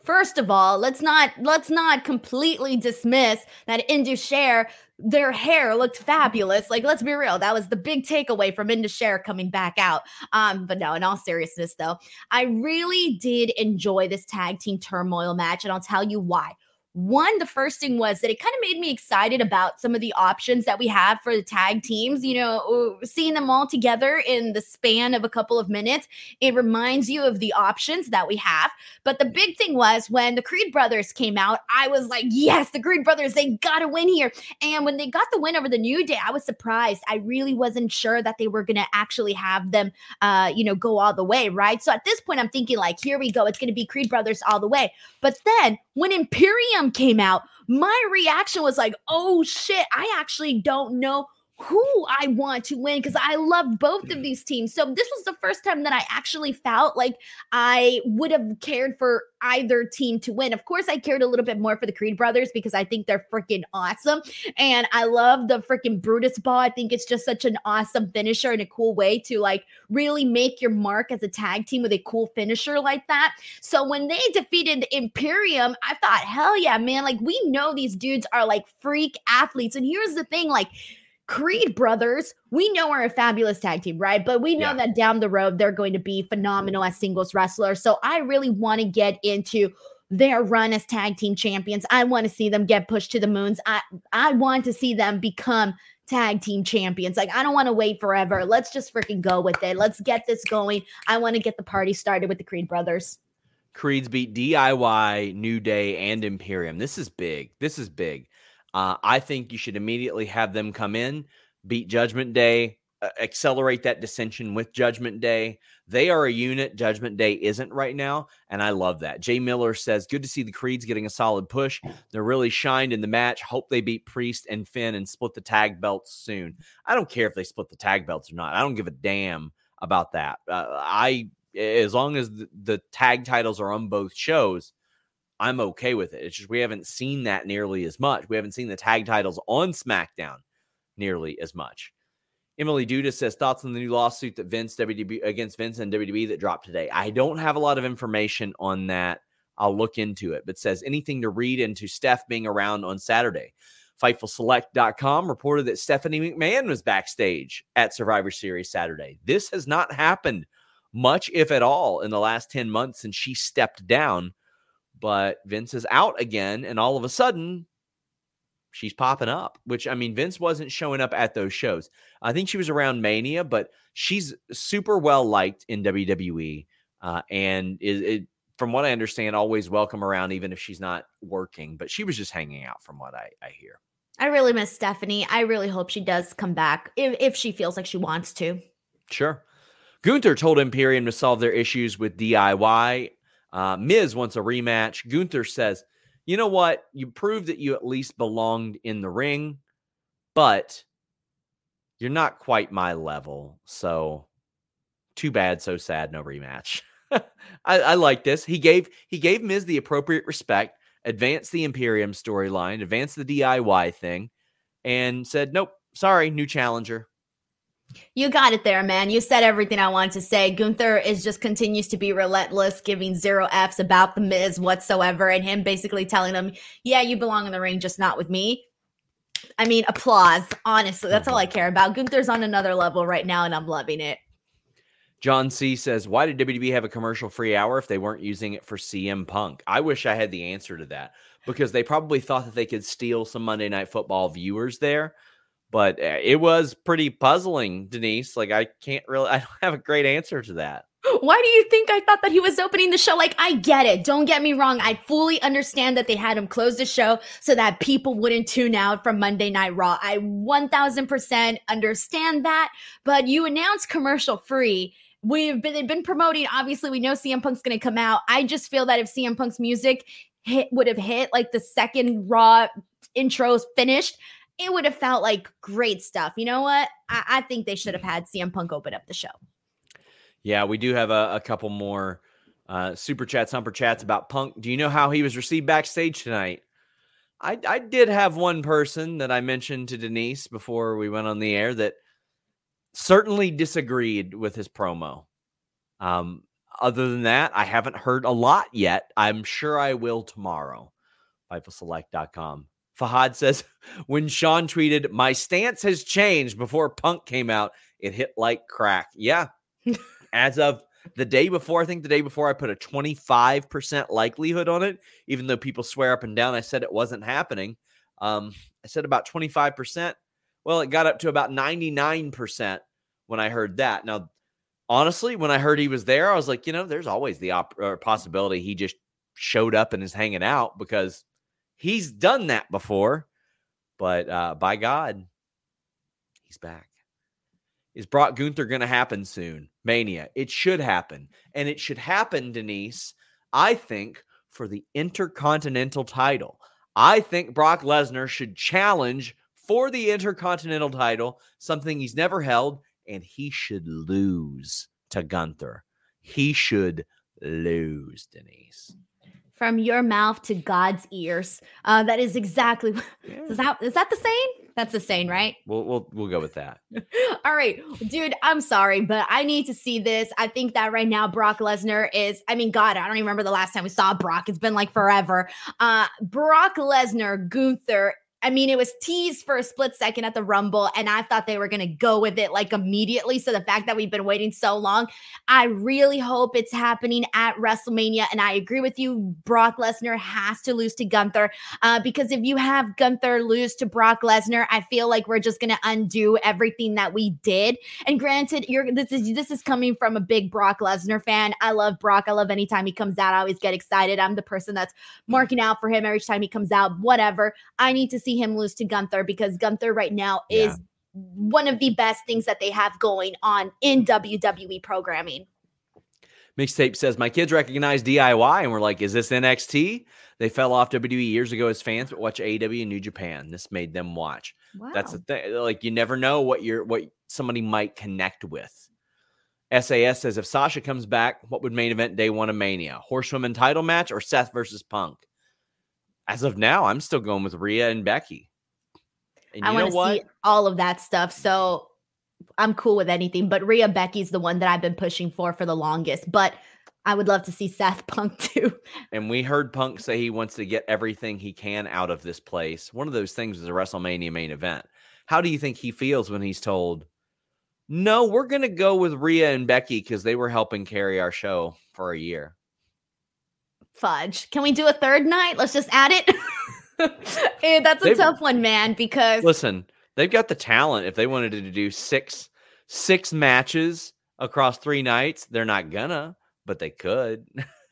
First of all, let's not let's not completely dismiss that Indus Sher their hair looked fabulous. Like, let's be real, that was the big takeaway from Indus Sher coming back out. Um, but no, in all seriousness, though, I really did enjoy this tag team turmoil match, and I'll tell you why. One, the first thing was that it kind of made me excited about some of the options that we have for the tag teams. You know, seeing them all together in the span of a couple of minutes, it reminds you of the options that we have. But the big thing was when the Creed brothers came out, I was like, yes, the Creed brothers, they got to win here. And when they got the win over the New Day, I was surprised. I really wasn't sure that they were going to actually have them, uh, you know, go all the way, right? So at this point, I'm thinking, like, here we go. It's going to be Creed brothers all the way. But then when Imperium came out, my reaction was like, oh shit, I actually don't know who I want to win because I love both of these teams. So this was the first time that I actually felt like I would have cared for either team to win. Of course, I cared a little bit more for the Creed brothers because I think they're freaking awesome. And I love the freaking Brutus ball. I think it's just such an awesome finisher and a cool way to like really make your mark as a tag team with a cool finisher like that. So when they defeated Imperium, I thought, hell yeah, man. Like we know these dudes are like freak athletes. And here's the thing like, Creed brothers, we know are a fabulous tag team, right? But we know yeah. that down the road they're going to be phenomenal as singles wrestlers. So I really want to get into their run as tag team champions. I want to see them get pushed to the moons. I I want to see them become tag team champions. Like I don't want to wait forever. Let's just freaking go with it. Let's get this going. I want to get the party started with the Creed brothers. Creeds beat DIY, New Day, and Imperium. This is big. This is big. Uh, I think you should immediately have them come in, beat Judgment Day, uh, accelerate that dissension with Judgment Day. They are a unit. Judgment Day isn't right now. And I love that. Jay Miller says, Good to see the Creeds getting a solid push. They're really shined in the match. Hope they beat Priest and Finn and split the tag belts soon. I don't care if they split the tag belts or not. I don't give a damn about that. Uh, I, as long as the, the tag titles are on both shows, I'm okay with it. It's just we haven't seen that nearly as much. We haven't seen the tag titles on SmackDown nearly as much. Emily Duda says thoughts on the new lawsuit that Vince WDB against Vince and WWE that dropped today. I don't have a lot of information on that. I'll look into it, but says anything to read into Steph being around on Saturday. FightfulSelect.com reported that Stephanie McMahon was backstage at Survivor Series Saturday. This has not happened much, if at all, in the last 10 months since she stepped down but Vince is out again, and all of a sudden, she's popping up. Which I mean, Vince wasn't showing up at those shows. I think she was around Mania, but she's super well liked in WWE, uh, and is it, from what I understand, always welcome around, even if she's not working. But she was just hanging out, from what I, I hear. I really miss Stephanie. I really hope she does come back if, if she feels like she wants to. Sure. Gunther told Imperium to solve their issues with DIY uh, Miz wants a rematch. Gunther says, you know what? You proved that you at least belonged in the ring, but you're not quite my level. So too bad, so sad, no rematch. I, I like this. He gave he gave Miz the appropriate respect, advanced the Imperium storyline, advanced the DIY thing, and said, Nope, sorry, new challenger. You got it there, man. You said everything I wanted to say. Gunther is just continues to be relentless, giving zero F's about the Miz whatsoever, and him basically telling them, Yeah, you belong in the ring, just not with me. I mean, applause. Honestly, that's all I care about. Gunther's on another level right now, and I'm loving it. John C says, Why did WWE have a commercial free hour if they weren't using it for CM Punk? I wish I had the answer to that because they probably thought that they could steal some Monday Night Football viewers there but uh, it was pretty puzzling, Denise. Like I can't really, I don't have a great answer to that. Why do you think I thought that he was opening the show? Like, I get it. Don't get me wrong. I fully understand that they had him close the show so that people wouldn't tune out from Monday Night Raw. I 1000% understand that. But you announced commercial free. We've been, been promoting. Obviously, we know CM Punk's going to come out. I just feel that if CM Punk's music hit would have hit like the second Raw intros finished, it would have felt like great stuff. You know what? I, I think they should have had CM Punk open up the show. Yeah, we do have a, a couple more uh, super chats, humper chats about Punk. Do you know how he was received backstage tonight? I, I did have one person that I mentioned to Denise before we went on the air that certainly disagreed with his promo. Um, other than that, I haven't heard a lot yet. I'm sure I will tomorrow. FightfulSelect.com. Fahad says, when Sean tweeted, My stance has changed before Punk came out, it hit like crack. Yeah. As of the day before, I think the day before, I put a 25% likelihood on it, even though people swear up and down I said it wasn't happening. Um, I said about 25%. Well, it got up to about 99% when I heard that. Now, honestly, when I heard he was there, I was like, you know, there's always the op- possibility he just showed up and is hanging out because He's done that before, but uh, by God, he's back. Is Brock Gunther going to happen soon? Mania. It should happen. And it should happen, Denise, I think, for the Intercontinental title. I think Brock Lesnar should challenge for the Intercontinental title, something he's never held, and he should lose to Gunther. He should lose, Denise. From your mouth to God's ears. Uh, that is exactly. Yeah. Is that is that the saying? That's the saying, right? We'll we'll we'll go with that. All right, dude. I'm sorry, but I need to see this. I think that right now Brock Lesnar is. I mean, God, I don't even remember the last time we saw Brock. It's been like forever. Uh, Brock Lesnar, Gunther I mean, it was teased for a split second at the Rumble, and I thought they were going to go with it like immediately. So the fact that we've been waiting so long, I really hope it's happening at WrestleMania. And I agree with you. Brock Lesnar has to lose to Gunther uh, because if you have Gunther lose to Brock Lesnar, I feel like we're just going to undo everything that we did. And granted, you're this is this is coming from a big Brock Lesnar fan. I love Brock. I love anytime he comes out. I always get excited. I'm the person that's marking out for him every time he comes out. Whatever. I need to see see him lose to Gunther because Gunther right now is yeah. one of the best things that they have going on in WWE programming. Mixtape says my kids recognize DIY and we're like, is this NXT? They fell off WWE years ago as fans, but watch AEW and New Japan. This made them watch. Wow. That's the thing. Like you never know what you're what somebody might connect with. SAS says if Sasha comes back, what would main event day one of Mania? Horsewoman title match or Seth versus Punk? As of now, I'm still going with Rhea and Becky. And I want to see all of that stuff. So I'm cool with anything, but Rhea Becky's the one that I've been pushing for for the longest. But I would love to see Seth Punk too. And we heard Punk say he wants to get everything he can out of this place. One of those things is a WrestleMania main event. How do you think he feels when he's told, no, we're going to go with Rhea and Becky because they were helping carry our show for a year? Fudge. Can we do a third night? Let's just add it. hey, eh, that's a they've, tough one, man. Because listen, they've got the talent. If they wanted to do six six matches across three nights, they're not gonna, but they could.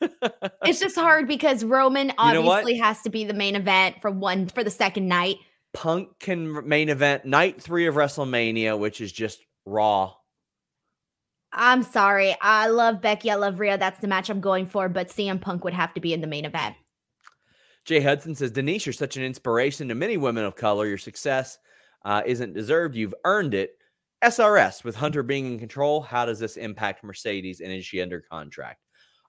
it's just hard because Roman obviously you know has to be the main event for one for the second night. Punk can main event night three of WrestleMania, which is just Raw I'm sorry. I love Becky. I love Rhea. That's the match I'm going for, but CM Punk would have to be in the main event. Jay Hudson says, Denise, you're such an inspiration to many women of color. Your success uh, isn't deserved. You've earned it. SRS, with Hunter being in control, how does this impact Mercedes and is she under contract?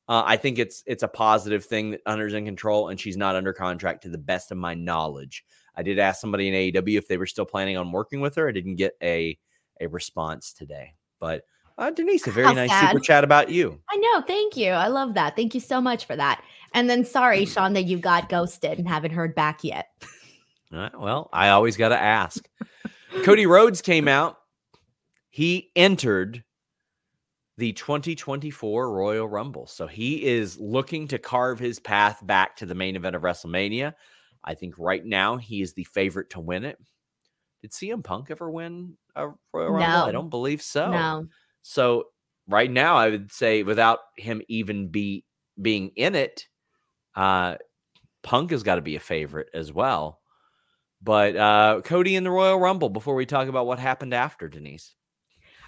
Uh, I think it's it's a positive thing that Hunter's in control and she's not under contract to the best of my knowledge. I did ask somebody in AEW if they were still planning on working with her. I didn't get a a response today, but uh, Denise, a very How nice sad. super chat about you. I know. Thank you. I love that. Thank you so much for that. And then sorry, mm. Sean, that you got ghosted and haven't heard back yet. Uh, well, I always got to ask. Cody Rhodes came out. He entered the 2024 Royal Rumble. So he is looking to carve his path back to the main event of WrestleMania. I think right now he is the favorite to win it. Did CM Punk ever win a Royal Rumble? I don't believe so. No. So right now, I would say without him even be being in it, uh, Punk has got to be a favorite as well. But uh, Cody in the Royal Rumble. Before we talk about what happened after, Denise.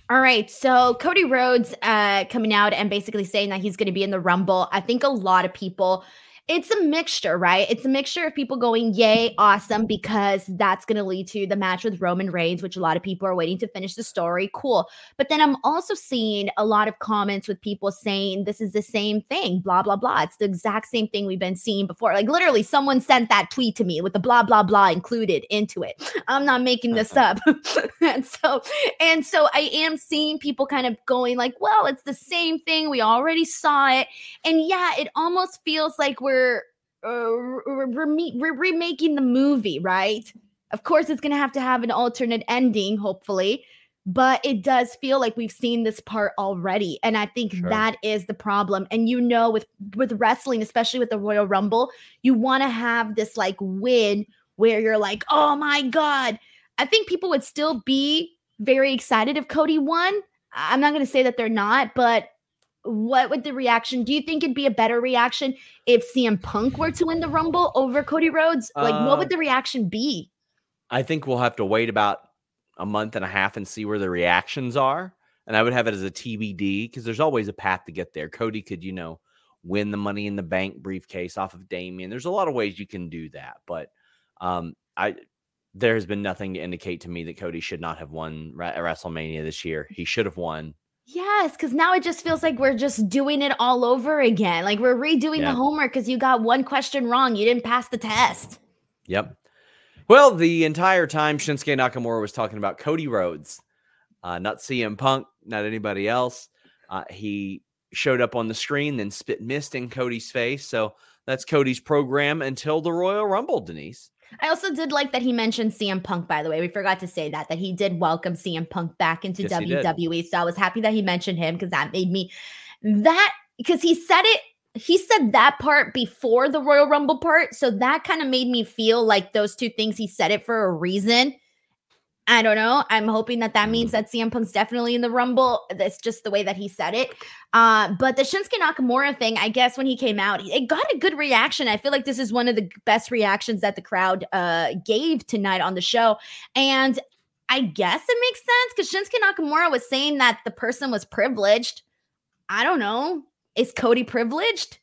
All right. So Cody Rhodes uh, coming out and basically saying that he's going to be in the Rumble. I think a lot of people it's a mixture, right? It's a mixture of people going, Yay, awesome, because that's going to lead to the match with Roman Reigns, which a lot of people are waiting to finish the story. Cool. But then I'm also seeing a lot of comments with people saying this is the same thing, blah, blah, blah. It's the exact same thing we've been seeing before. Like literally, someone sent that tweet to me with the blah, blah, blah included into it. I'm not making this up. and so, and so I am seeing people kind of going, like, well, it's the same thing. We already saw it. And yeah, it almost feels like we're we're uh, re- re- remaking the movie, right? Of course, it's going to have to have an alternate ending, hopefully, but it does feel like we've seen this part already, and I think sure. that is the problem. And you know, with with wrestling, especially with the Royal Rumble, you want to have this like win where you're like, oh my god. I think people would still be very excited if Cody won. I'm not going to say that they're not, but what would the reaction? Do you think it'd be a better reaction if CM Punk were to win the Rumble over Cody Rhodes? Like, uh, what would uh, the reaction be? I think we'll have to wait about a month and a half and see where the reactions are. And I would have it as a TBD because there's always a path to get there. Cody could, you know, win the money in the bank briefcase off of Damian. There's a lot of ways you can do that, but um, I there has been nothing to indicate to me that Cody should not have won WrestleMania this year. He should have won. Yes, because now it just feels like we're just doing it all over again. Like we're redoing yeah. the homework because you got one question wrong. You didn't pass the test. Yep. Well, the entire time Shinsuke Nakamura was talking about Cody Rhodes, uh, not CM Punk, not anybody else. Uh, he showed up on the screen, then spit mist in Cody's face. So that's Cody's program until the Royal Rumble, Denise. I also did like that he mentioned CM Punk, by the way. We forgot to say that, that he did welcome CM Punk back into yes, WWE. So I was happy that he mentioned him because that made me that because he said it, he said that part before the Royal Rumble part. So that kind of made me feel like those two things, he said it for a reason. I don't know. I'm hoping that that means mm. that CM Punk's definitely in the Rumble. That's just the way that he said it. Uh, but the Shinsuke Nakamura thing, I guess when he came out, it got a good reaction. I feel like this is one of the best reactions that the crowd uh, gave tonight on the show. And I guess it makes sense because Shinsuke Nakamura was saying that the person was privileged. I don't know. Is Cody privileged?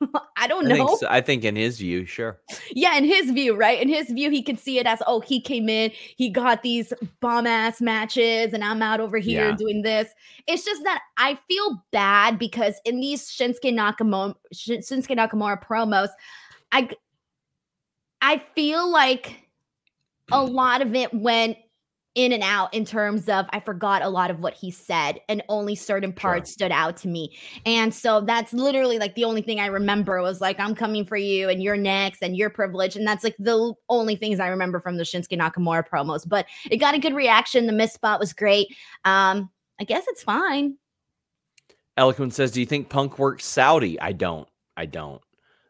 I don't know. I think, so. I think, in his view, sure. Yeah, in his view, right? In his view, he can see it as, oh, he came in, he got these bomb ass matches, and I'm out over here yeah. doing this. It's just that I feel bad because in these Shinsuke Nakamura Shinsuke Nakamura promos, I I feel like a lot of it went in and out in terms of I forgot a lot of what he said and only certain parts sure. stood out to me. And so that's literally like the only thing I remember was like I'm coming for you and you're next and you're privileged and that's like the only things I remember from the Shinsuke Nakamura promos. But it got a good reaction. The miss spot was great. Um I guess it's fine. Eloquent says, "Do you think Punk works Saudi?" I don't. I don't.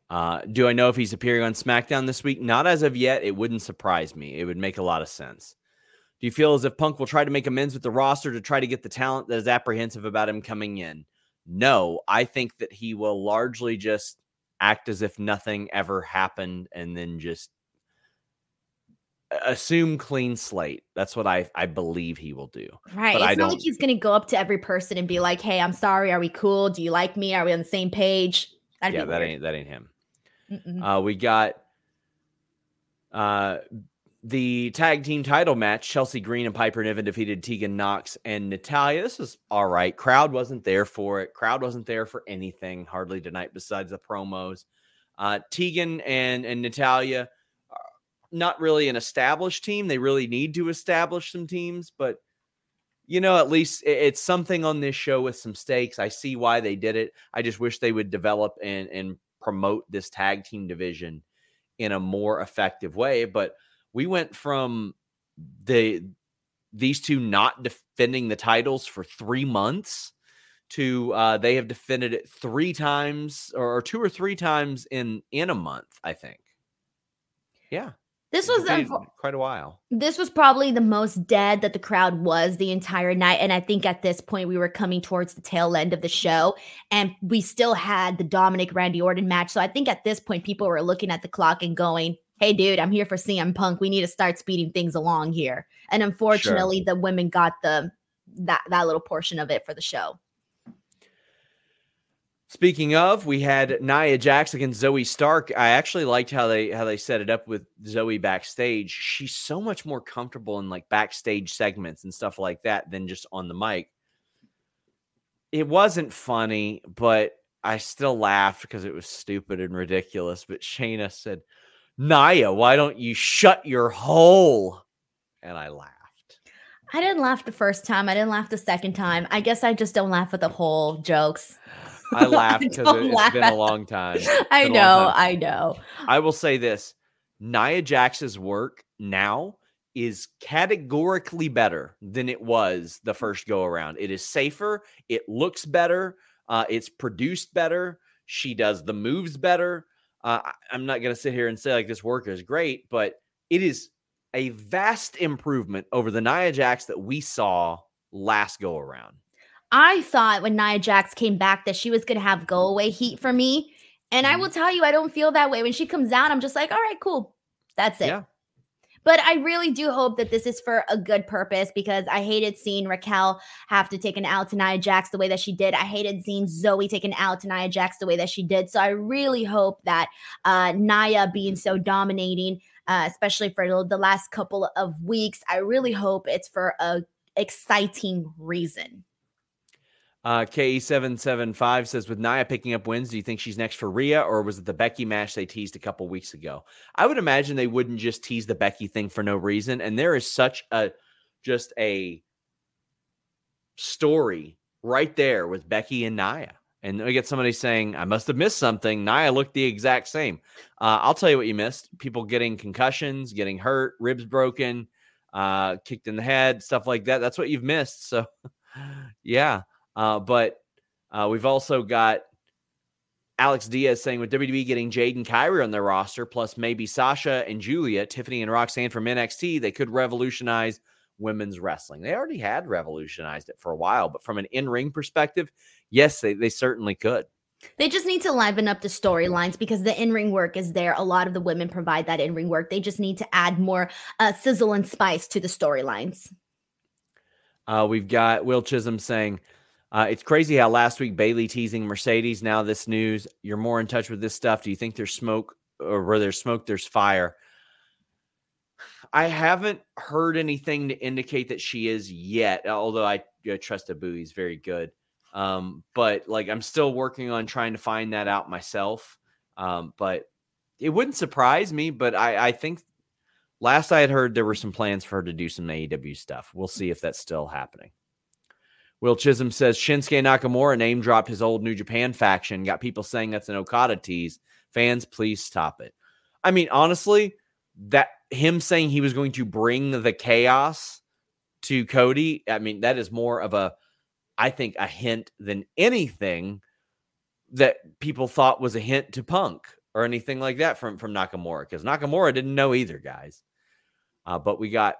Uh, do I know if he's appearing on SmackDown this week? Not as of yet. It wouldn't surprise me. It would make a lot of sense. Do you feel as if Punk will try to make amends with the roster to try to get the talent that is apprehensive about him coming in? No, I think that he will largely just act as if nothing ever happened and then just assume clean slate. That's what I I believe he will do. Right. But it's not like he's going to go up to every person and be like, "Hey, I'm sorry. Are we cool? Do you like me? Are we on the same page?" That'd yeah, that ain't that ain't him. Uh, we got uh the tag team title match, Chelsea Green and Piper Niven defeated Tegan Knox and Natalya. This was all right. Crowd wasn't there for it. Crowd wasn't there for anything hardly tonight besides the promos. Uh, Tegan and and Natalya, not really an established team. They really need to establish some teams, but you know, at least it's something on this show with some stakes. I see why they did it. I just wish they would develop and and promote this tag team division in a more effective way. But we went from the these two not defending the titles for three months to uh, they have defended it three times or two or three times in in a month i think. Yeah. This was a, quite a while. this was probably the most dead that the crowd was the entire night and i think at this point we were coming towards the tail end of the show and we still had the dominik randy orton match so i think at this point people were looking at the clock and going hey dude i'm here for cm punk we need to start speeding things along here and unfortunately sure. the women got the that that little portion of it for the show Speaking of, we had Nia Jax against Zoey Stark. I actually liked how they how they set it up with Zoey backstage. She's so much more comfortable in like backstage segments and stuff like that than just on the mic. It wasn't funny, but I still laughed because it was stupid and ridiculous. But Shayna said, Nia, why don't you shut your hole? And I laughed. I didn't laugh the first time. I didn't laugh the second time. I guess I just don't laugh at the whole jokes. I laughed because it, has been a long time. I know, time. I know. I will say this Nia Jax's work now is categorically better than it was the first go around. It is safer, it looks better, uh, it's produced better, she does the moves better. Uh, I'm not going to sit here and say like this work is great, but it is a vast improvement over the Nia Jax that we saw last go around. I thought when Nia Jax came back that she was going to have go away heat for me. And I mm-hmm. will tell you, I don't feel that way. When she comes out, I'm just like, all right, cool. That's it. Yeah. But I really do hope that this is for a good purpose because I hated seeing Raquel have to take an out to Nia Jax the way that she did. I hated seeing Zoey take an out to Nia Jax the way that she did. So I really hope that uh, Nia being so dominating uh, especially for the last couple of weeks. I really hope it's for a exciting reason. Uh, KE775 says, with Nia picking up wins, do you think she's next for Rhea, or was it the Becky match they teased a couple weeks ago? I would imagine they wouldn't just tease the Becky thing for no reason. And there is such a just a story right there with Becky and Nia. And we get somebody saying, I must have missed something. Nia looked the exact same. Uh, I'll tell you what you missed people getting concussions, getting hurt, ribs broken, uh, kicked in the head, stuff like that. That's what you've missed. So, yeah. Uh, but uh, we've also got Alex Diaz saying with WWE getting Jade and Kairi on their roster, plus maybe Sasha and Julia, Tiffany and Roxanne from NXT, they could revolutionize women's wrestling. They already had revolutionized it for a while, but from an in ring perspective, yes, they, they certainly could. They just need to liven up the storylines because the in ring work is there. A lot of the women provide that in ring work. They just need to add more uh, sizzle and spice to the storylines. Uh, we've got Will Chisholm saying, uh, it's crazy how last week Bayley teasing Mercedes. Now this news. You're more in touch with this stuff. Do you think there's smoke, or where there's smoke, there's fire? I haven't heard anything to indicate that she is yet. Although I, I trust Abu, he's very good. Um, but like I'm still working on trying to find that out myself. Um, but it wouldn't surprise me. But I, I think last I had heard there were some plans for her to do some AEW stuff. We'll see if that's still happening. Will Chisholm says Shinsuke Nakamura name dropped his old New Japan faction, got people saying that's an Okada tease. Fans, please stop it. I mean, honestly, that him saying he was going to bring the chaos to Cody, I mean, that is more of a, I think, a hint than anything that people thought was a hint to Punk or anything like that from from Nakamura because Nakamura didn't know either, guys. Uh, but we got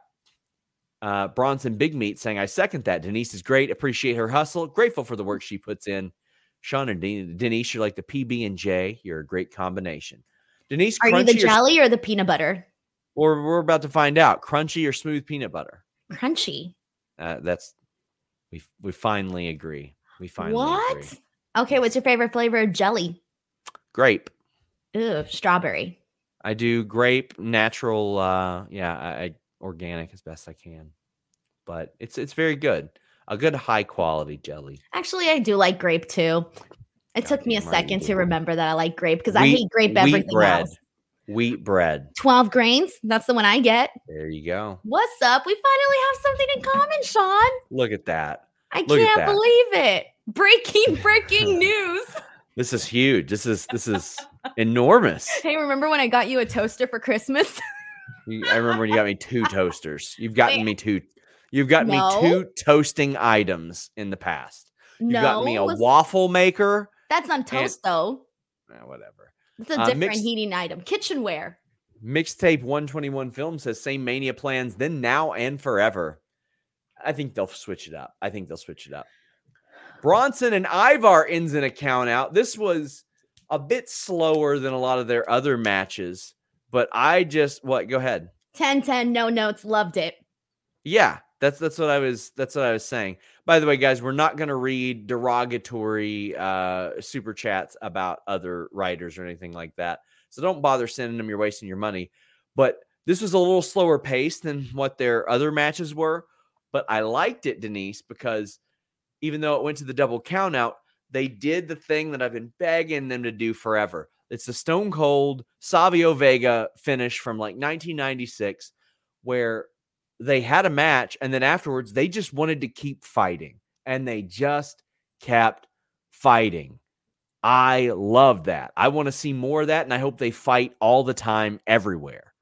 uh, Bronson Big Meat saying, I second that. Denise is great. Appreciate her hustle. Grateful for the work she puts in. Sean and De- Denise, you're like the PB and J. You're a great combination. Denise, are you the jelly or, or the peanut butter? Or we're about to find out. Crunchy or smooth peanut butter? Crunchy. Uh, that's we we finally agree. We finally what? Agree. Okay, what's your favorite flavor of jelly? Grape. Ooh, strawberry. I do grape, natural. uh Yeah, I, organic as best I can. But it's it's very good. A good high quality jelly. Actually, I do like grape too. It God took me a second to remember that I like grape because I hate grape everything bread. else. Wheat bread. 12 grains. That's the one I get. There you go. What's up? We finally have something in common, Sean. Look at that. I Look can't believe it. Breaking, breaking news. This is huge. This is this is enormous. Hey, remember when I got you a toaster for Christmas? I remember when you got me two toasters. You've gotten me two. You've gotten no. me two toasting items in the past. You no, got me a was... waffle maker. That's on toast, though. Eh, whatever. It's a uh, different mixed... heating item. Kitchenware. Mixtape 121 film says same mania plans then, now, and forever. I think they'll switch it up. I think they'll switch it up. Bronson and Ivar ends an account out. This was a bit slower than a lot of their other matches. But I just what? Go ahead. 10 10 no notes loved it. Yeah, that's that's what I was that's what I was saying. By the way, guys, we're not going to read derogatory uh super chats about other writers or anything like that. So don't bother sending them. You're wasting your money. But this was a little slower pace than what their other matches were. But I liked it, Denise, because even though it went to the double count out, they did the thing that I've been begging them to do forever. It's the Stone Cold Savio Vega finish from like 1996, where they had a match and then afterwards they just wanted to keep fighting and they just kept fighting. I love that. I want to see more of that and I hope they fight all the time everywhere.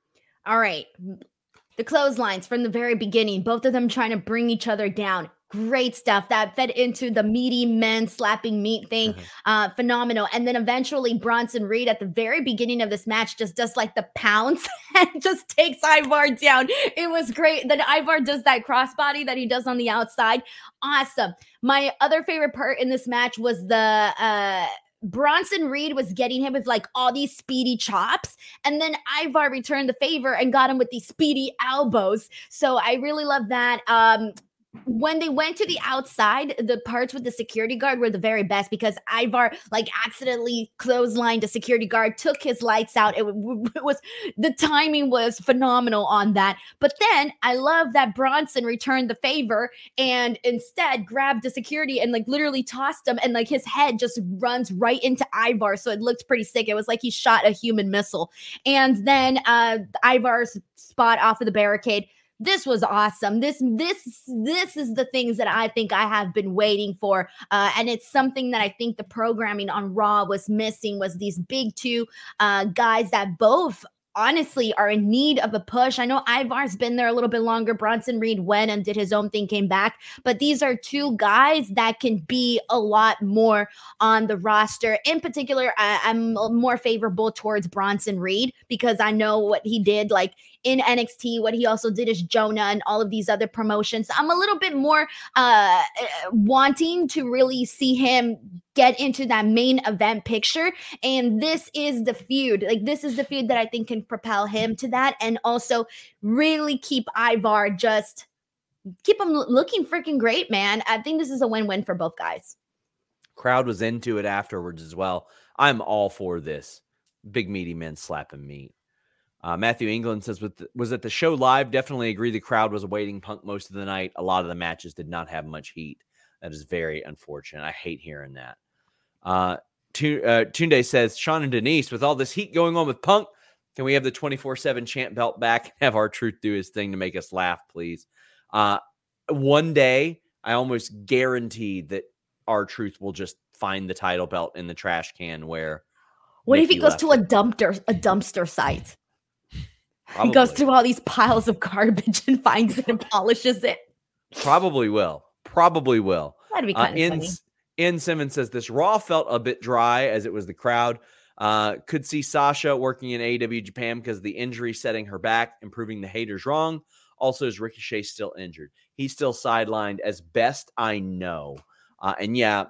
All right. The clotheslines from the very beginning, both of them trying to bring each other down. Great stuff that fed into the meaty men slapping meat thing. Mm-hmm. Uh, phenomenal. And then eventually Bronson Reed at the very beginning of this match just does like the pounce and just takes Ivar down. It was great. Then Ivar does that crossbody that he does on the outside. Awesome. My other favorite part in this match was the uh Bronson Reed was getting him with like all these speedy chops, and then Ivar returned the favor and got him with these speedy elbows. So I really love that. Um, when they went to the outside, the parts with the security guard were the very best because Ivar like accidentally clotheslined a security guard, took his lights out. It, w- it, was the timing was phenomenal on that. But then I love that Bronson returned the favor and instead grabbed the security and like literally tossed him, and like his head just runs right into Ivar. So it looked pretty sick. It was like he shot a human missile. And then uh Ivar's spot off of the barricade this was awesome this this this is the things that i think i have been waiting for uh, and it's something that i think the programming on raw was missing was these big two uh, guys that both honestly are in need of a push. I know Ivar's been there a little bit longer. Bronson Reed went and did his own thing, came back. But these are two guys that can be a lot more on the roster. In particular, I, am more favorable towards Bronson Reed because I know what he did like in NXT, what he also did is Jonah and all of these other promotions. I'm a little bit more uh wanting to really see him get into that main event picture. And this is the feud. Like, this is the feud that I think can propel him to that and also really keep Ivar just keep him looking freaking great, man. I think this is a win win for both guys. Crowd was into it afterwards as well. I'm all for this. Big meaty men slapping meat. Uh, Matthew England says, was at the show live? Definitely agree. The crowd was awaiting Punk most of the night. A lot of the matches did not have much heat. That is very unfortunate. I hate hearing that. Uh, uh, Tunde says, Sean and Denise, with all this heat going on with Punk, can we have the 24 7 champ belt back? And have R-Truth do his thing to make us laugh, please. Uh, one day, I almost guarantee that R-Truth will just find the title belt in the trash can where. What Nikki if he goes to it. a dumpster a dumpster site? Probably. He goes through all these piles of garbage and finds it and polishes it. Probably will. Probably will. That'd be kind uh, of in, funny. In Simmons says this Raw felt a bit dry as it was the crowd. Uh, could see Sasha working in AEW Japan because the injury setting her back, improving the haters wrong. Also, is Ricochet still injured? He's still sidelined, as best I know. Uh, and yeah,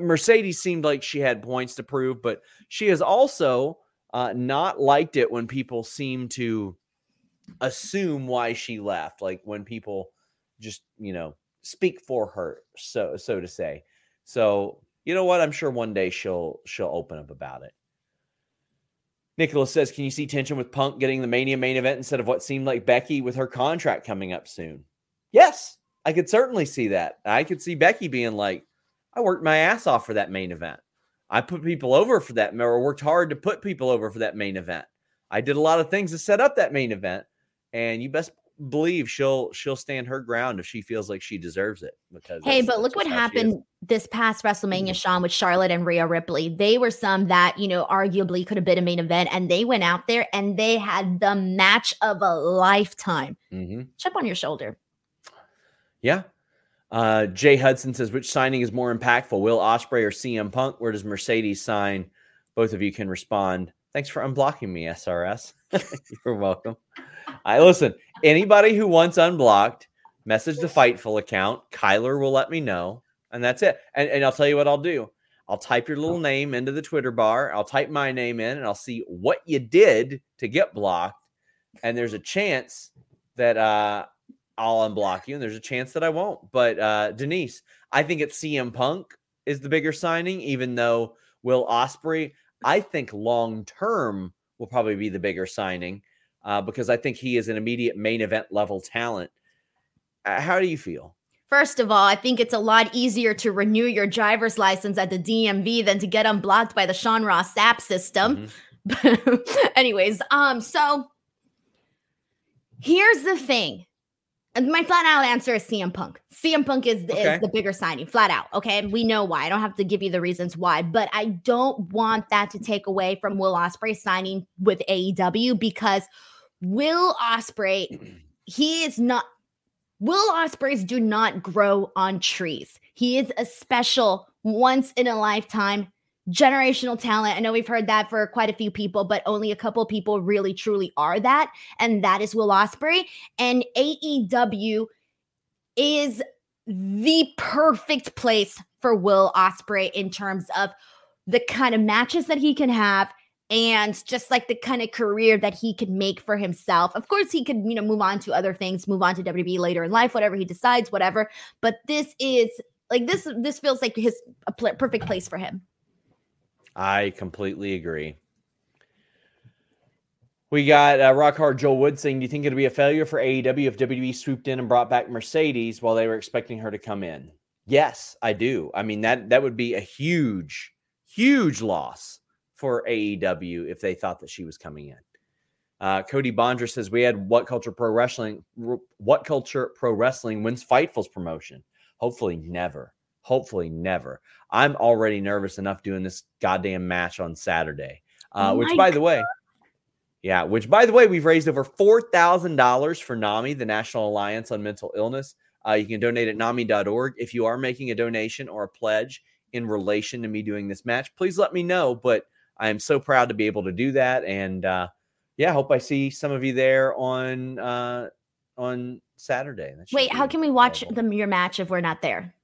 Mercedes seemed like she had points to prove, but she is also uh, not liked it when people seem to assume why she left, like when people just you know speak for her, so so to say. So you know what? I'm sure one day she'll she'll open up about it. Nicholas says, "Can you see tension with Punk getting the Mania main event instead of what seemed like Becky with her contract coming up soon?" Yes, I could certainly see that. I could see Becky being like, "I worked my ass off for that main event. I put people over for that, or worked hard to put people over for that main event. I did a lot of things to set up that main event, and you best believe she'll she'll stand her ground if she feels like she deserves it. Because hey, but look what happened this past WrestleMania, mm-hmm. Sean, with Charlotte and Rhea Ripley. They were some that you know arguably could have been a main event, and they went out there and they had the match of a lifetime. Mm-hmm. Chip on your shoulder. Yeah. Uh, Jay Hudson says, which signing is more impactful, Will Ospreay or CM Punk? Where does Mercedes sign? Both of you can respond. Thanks for unblocking me, SRS. You're welcome. I listen. Anybody who wants unblocked, message the Fightful account. Kyler will let me know, and that's it. And, and I'll tell you what I'll do. I'll type your little name into the Twitter bar. I'll type my name in, and I'll see what you did to get blocked. And there's a chance that uh, I'll unblock you, and there's a chance that I won't. But uh, Denise, I think it's CM Punk is the bigger signing, even though Will Ospreay, I think long term will probably be the bigger signing uh, because I think he is an immediate main event level talent. Uh, how do you feel? First of all, I think it's a lot easier to renew your driver's license at the DMV than to get unblocked by the Sean Ross Sapp system. Mm-hmm. Anyways, um, so here's the thing. And my flat out answer is CM Punk. CM Punk is, okay. is the bigger signing, flat out. Okay. And We know why. I don't have to give you the reasons why, but I don't want that to take away from Will Ospreay signing with AEW because Will Ospreay, he is not Will Ospreays do not grow on trees. He is a special once in a lifetime generational talent. I know we've heard that for quite a few people, but only a couple people really truly are that, and that is Will Ospreay. And AEW is the perfect place for Will Ospreay in terms of the kind of matches that he can have and just like the kind of career that he could make for himself. Of course, he could, you know, move on to other things, move on to WWE later in life, whatever he decides, whatever. But this is like this this feels like his a perfect place for him. I completely agree. We got uh, Rock Hard Joel Wood saying, "Do you think it'll be a failure for AEW if WWE swooped in and brought back Mercedes while they were expecting her to come in?" Yes, I do. I mean that that would be a huge, huge loss for AEW if they thought that she was coming in. Uh, Cody Bondra says we had What Culture Pro Wrestling. What Culture Pro Wrestling wins Fightful's promotion. Hopefully, never. Hopefully, never. I'm already nervous enough doing this goddamn match on Saturday. Uh, Oh which, by the way, yeah, which by the way, we've raised over four thousand dollars for NAMI, the National Alliance on Mental Illness. Uh, you can donate at NAMI.org. If you are making a donation or a pledge in relation to me doing this match, please let me know. But I am so proud to be able to do that, and uh, yeah, I hope I see some of you there on uh, on Saturday. Wait, how can we watch the your match if we're not there?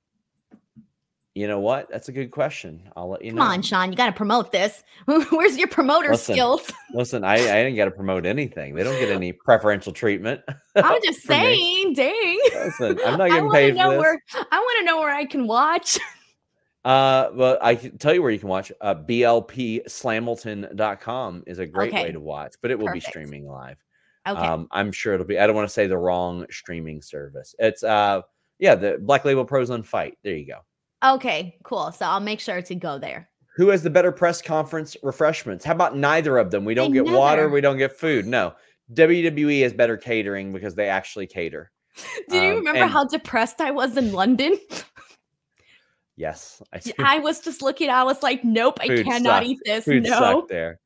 You know what? That's a good question. I'll let you Come know. on, Sean, you got to promote this. Where's your promoter Listen, skills? Listen, I, I didn't got to promote anything. They don't get any preferential treatment. I'm just for me. saying, dang. Listen, I'm not getting paid know for this. where I want to know where I can watch. Uh, well, I can tell you where you can watch. Uh, blpslamilton.com is a great way to watch, but it will Perfect. be streaming live. Okay. Um, I'm sure it'll be. I don't want to say the wrong streaming service. It's uh, yeah, the Black Label Pros on Fight. There you go. Okay, cool. So I'll make sure to go there. Who has the better press conference refreshments? How about neither of them? We don't They get water. We don't get food. No, WWE has better catering because they actually cater. Do you Um, remember and- how depressed I was in London? Yes, I. I was just looking. I was like, nope, I cannot sucked. eat this. Food no. there.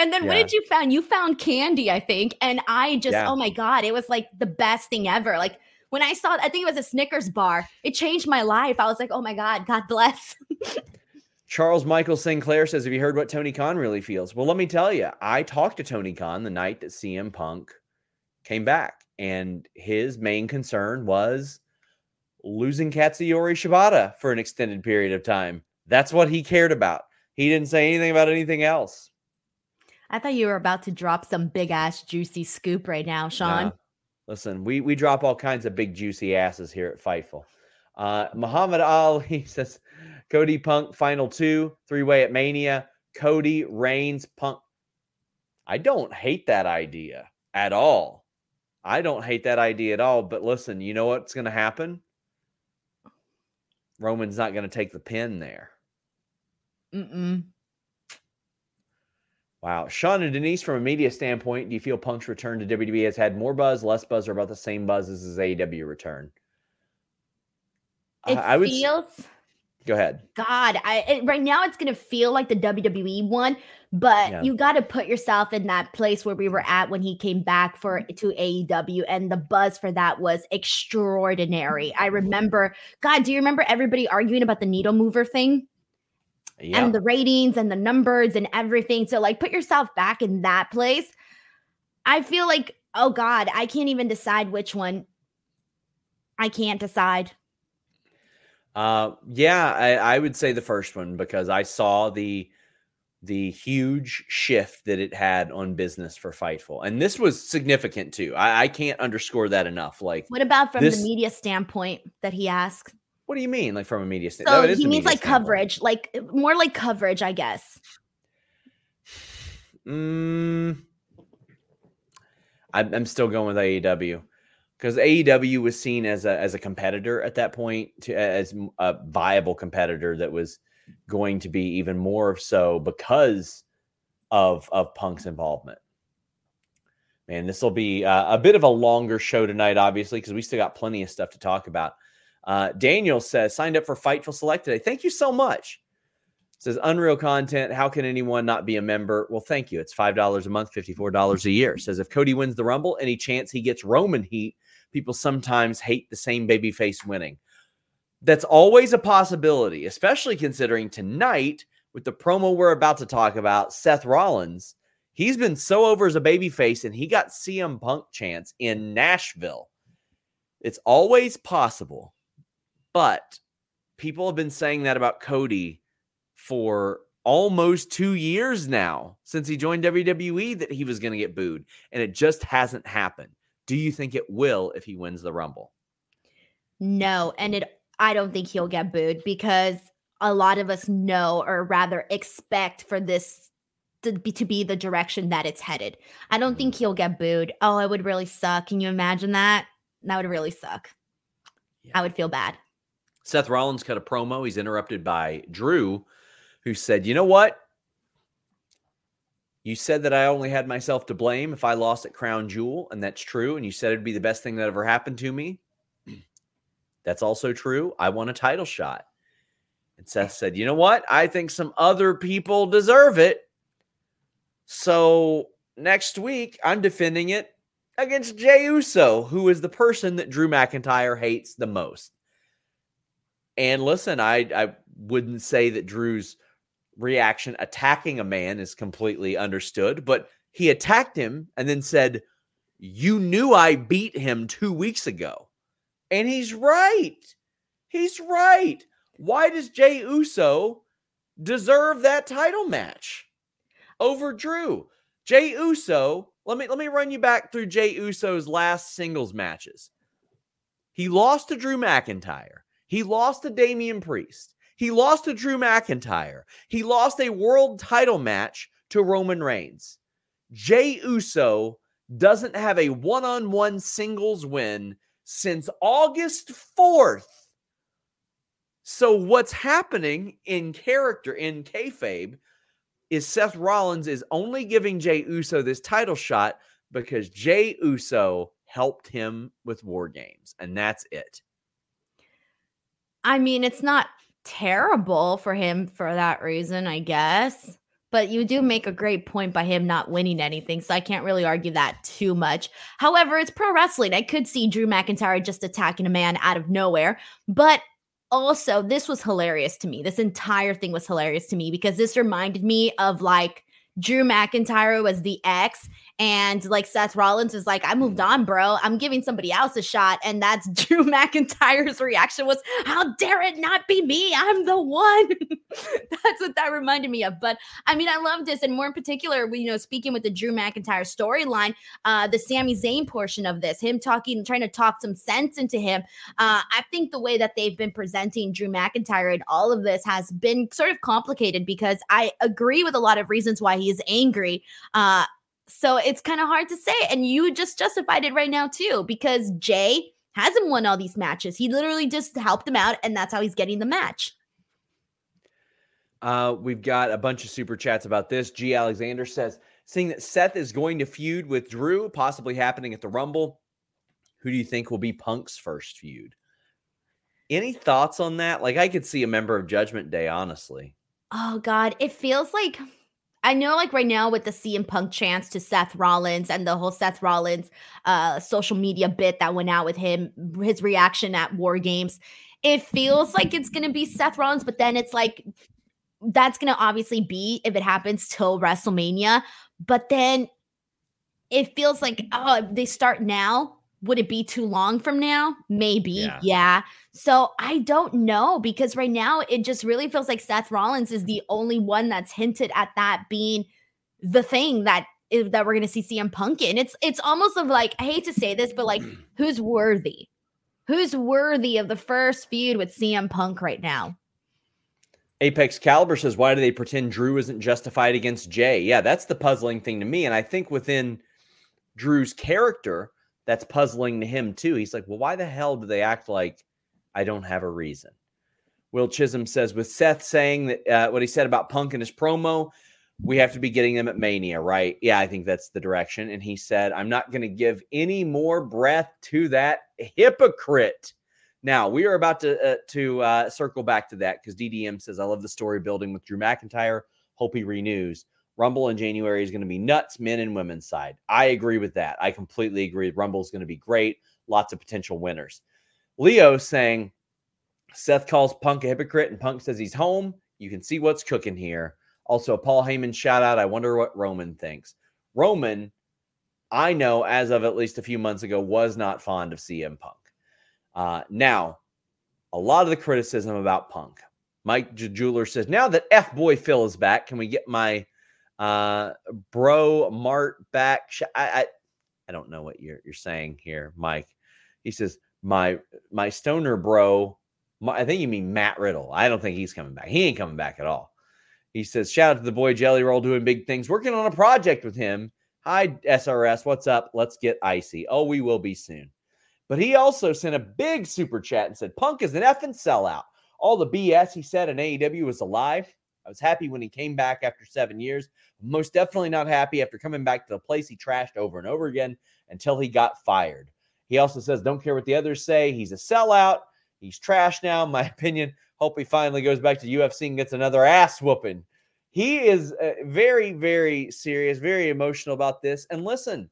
And then what did you found? You found candy, I think. And I just, Yeah. oh my God, it was like the best thing ever. Like when I saw, I think it was a Snickers bar. It changed my life. I was like, oh my God, God bless. Charles Michael Sinclair says, Have you heard what Tony Khan really feels? Well, let me tell you, I talked to Tony Khan the night that CM Punk came back, and his main concern was losing Katsuyori Shibata for an extended period of time. That's what he cared about. He didn't say anything about anything else. I thought you were about to drop some big ass juicy scoop right now, Sean. Listen, we we drop all kinds of big juicy asses here at Fightful. Uh, Muhammad Ali says Cody Punk final two, three way at Mania. Cody Reigns Punk. I don't hate that idea at all. I don't hate that idea at all. But listen, you know what's going to happen? Roman's not going to take the pin there. Mm-mm. Wow. Sean and Denise, from a media standpoint, do you feel Punk's return to WWE has had more buzz, less buzz, or about the same buzz as his AEW return? I- It I would s- feels. go ahead. God, I it, right now it's gonna feel like the WWE one, but Yeah. you got to put yourself in that place where we were at when he came back for to AEW, and the buzz for that was extraordinary. I remember, God, do you remember everybody arguing about the needle mover thing Yeah. and the ratings and the numbers and everything? So, like, put yourself back in that place. I feel like, oh God, I can't even decide which one. I can't decide. Uh, yeah, I, I would say the first one because I saw the the huge shift that it had on business for Fightful, and this was significant too. I, I can't underscore that enough. Like, What about from This- the media standpoint that he asked? What do you mean? Like from a media standpoint? So he means like coverage, like more like coverage, I guess. Mm, I'm, I'm still going with AEW because AEW was seen as a as a competitor at that point, to, as a viable competitor that was going to be even more so because of of Punk's involvement. Man, this will be uh, a bit of a longer show tonight, obviously, because we still got plenty of stuff to talk about. Uh, Daniel says signed up for Fightful Select today. Thank you so much. Says unreal content. How can anyone not be a member? Well thank you. It's five dollars a month $54 a year. Says if cody wins the rumble any chance he gets roman heat people sometimes hate the same baby face winning. That's always a possibility especially considering tonight with the promo we're about to talk about seth rollins he's been so over as a baby face and he got cm punk chance in nashville. It's always possible but people have been saying that about cody for almost two years now since he joined WWE that he was going to get booed, and it just hasn't happened. Do you think it will if he wins the Rumble? No, and it I don't think he'll get booed because a lot of us know or rather expect for this to be, to be the direction that it's headed. I don't think mm. he'll get booed. Oh, it would really suck. Can you imagine that? That would really suck. Yeah. I would feel bad. Seth Rollins cut a promo. He's interrupted by Drew, who said, You know what? You said that I only had myself to blame if I lost at Crown Jewel, and that's true. And you said it'd be the best thing that ever happened to me. That's also true. I want a title shot. And Seth said, You know what? I think some other people deserve it. So next week, I'm defending it against Jey Uso, who is the person that Drew McIntyre hates the most. And listen, I, I wouldn't say that Drew's reaction attacking a man is completely understood, but he attacked him and then said, You knew I beat him two weeks ago. And he's right. He's right. Why does Jey Uso deserve that title match over Drew? Jey Uso, let me let me run you back through Jey Uso's last singles matches. He lost to Drew McIntyre. He lost to Damian Priest. He lost to Drew McIntyre. He lost a world title match to Roman Reigns. Jey Uso doesn't have a one on one singles win since August 4th. So, what's happening in character, in kayfabe, is Seth Rollins is only giving Jey Uso this title shot because Jey Uso helped him with War Games, and that's it. I mean, it's not terrible for him for that reason, I guess. But you do make a great point by him not winning anything. So I can't really argue that too much. However, it's pro wrestling. I could see Drew McIntyre just attacking a man out of nowhere. But also, this was hilarious to me. This entire thing was hilarious to me because this reminded me of like Drew McIntyre was the ex, and like Seth Rollins is like, I moved on, bro. I'm giving somebody else a shot. And that's Drew McIntyre's reaction was, How dare it not be me? I'm the one. that's what that reminded me of. But I mean, I love this. And more in particular, you know, speaking with the Drew McIntyre storyline, uh, the Sami Zayn portion of this, him talking, trying to talk some sense into him. Uh, I think the way that they've been presenting Drew McIntyre in all of this has been sort of complicated because I agree with a lot of reasons why he is angry. Uh, so it's kind of hard to say. And you just justified it right now, too, because Jey hasn't won all these matches. He literally just helped him out, and that's how he's getting the match. Uh, we've got a bunch of super chats about this. G. Alexander says, seeing that Seth is going to feud with Drew, possibly happening at the Rumble, who do you think will be Punk's first feud? Any thoughts on that? Like, I could see a member of Judgment Day, honestly. Oh, God. It feels like I know, like right now with the CM Punk chance to Seth Rollins and the whole Seth Rollins uh, social media bit that went out with him, his reaction at War Games, it feels like it's gonna be Seth Rollins, but then it's like that's gonna obviously be if it happens till WrestleMania. But then it feels like oh, they start now would it be too long from now? Maybe. Yeah. yeah. So I don't know because right now it just really feels like Seth Rollins is the only one that's hinted at that being the thing that is, that we're going to see CM Punk in. It's it's almost of like I hate to say this, but like who's worthy? Who's worthy of the first feud with CM Punk right now? Apex Caliber says, "Why do they pretend Drew isn't justified against Jey? Yeah, that's the puzzling thing to me, and I think within Drew's character that's puzzling to him too. He's like, well, why the hell do they act like I don't have a reason? Will Chisholm says, with Seth saying that uh, what he said about Punk in his promo, we have to be getting them at Mania, right? Yeah, I think that's the direction. And he said, I'm not going to give any more breath to that hypocrite. Now we are about to uh, to uh, circle back to that because DDM says I love the story building with Drew McIntyre. Hope he renews. Rumble in January is going to be nuts, men and women's side. I agree with that. I completely agree. Rumble is going to be great. Lots of potential winners. Leo saying Seth calls Punk a hypocrite and Punk says he's home. You can see what's cooking here. Also, Paul Heyman shout out. I wonder what Roman thinks. Roman, I know as of at least a few months ago, was not fond of CM Punk. Uh, now, a lot of the criticism about Punk Mike Jeweler says, now that F boy Phil is back, can we get my uh bro Mart back? Sh- I, I I don't know what you're you're saying here, Mike. He says, my my stoner bro. My, I think you mean Matt Riddle. I don't think he's coming back. He ain't coming back at all. He says, shout out to the boy Jelly Roll doing big things, working on a project with him. Hi, SRS. What's up? Let's get icy. Oh, we will be soon. But he also sent a big super chat and said, Punk is an effing sellout. All the BS he said in AEW was a lie. I was happy when he came back after seven years. Most definitely not happy after coming back to the place he trashed over and over again until he got fired. He also says, Don't care what the others say. He's a sellout. He's trash now, in my opinion. Hope he finally goes back to UFC and gets another ass whooping. He is uh, very, very serious, very emotional about this. And listen,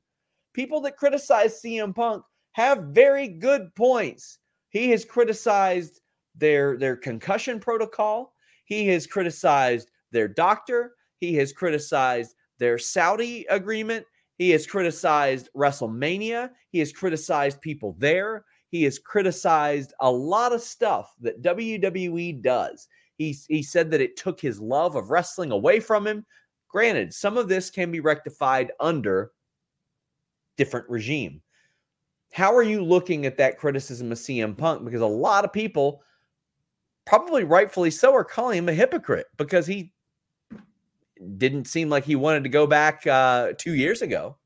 people that criticize CM Punk have very good points. He has criticized their their concussion protocol. He has criticized their doctor. He has criticized their Saudi agreement. He has criticized WrestleMania. He has criticized people there. He has criticized a lot of stuff that WWE does. He, he said that it took his love of wrestling away from him. Granted, some of this can be rectified under different regime. How are you looking at that criticism of CM Punk? Because a lot of people, probably rightfully so, are calling him a hypocrite because he didn't seem like he wanted to go back uh, two years ago.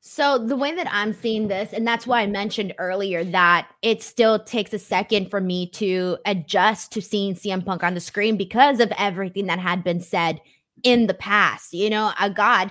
So the way that I'm seeing this, and that's why I mentioned earlier that it still takes a second for me to adjust to seeing CM Punk on the screen because of everything that had been said in the past. You know, uh, God,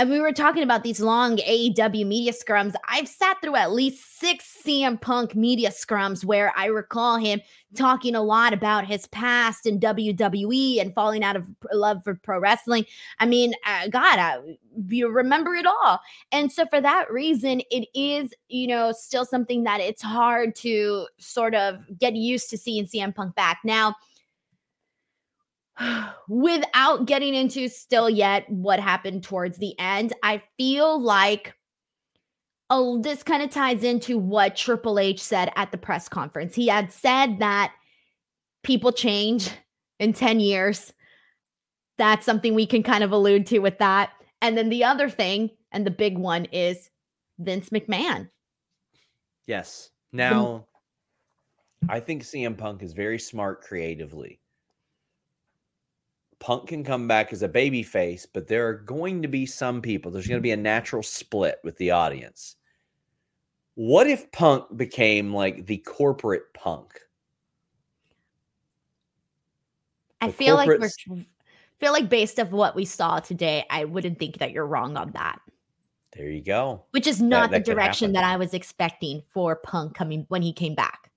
and we were talking about these long AEW media scrums. I've sat through at least six CM Punk media scrums where I recall him talking a lot about his past in WWE and falling out of love for pro wrestling. I mean, uh, God, uh, you remember it all. And so, for that reason, it is, you know, still something that it's hard to sort of get used to seeing CM Punk back. Now, without getting into still yet what happened towards the end, I feel like oh, this kind of ties into what Triple H said at the press conference. He had said that people change in 10 years. That's something we can kind of allude to with that. And then the other thing, and the big one, is Vince McMahon. Yes. Now, I think CM Punk is very smart creatively. Punk can come back as a baby face, but there are going to be some people, there's going to be a natural split with the audience. What if Punk became like the corporate Punk? I The feel like we're feel like based off what we saw today, I wouldn't think that you're wrong on that. There you go. Which is not that the could direction that I was expecting for Punk coming when he came back.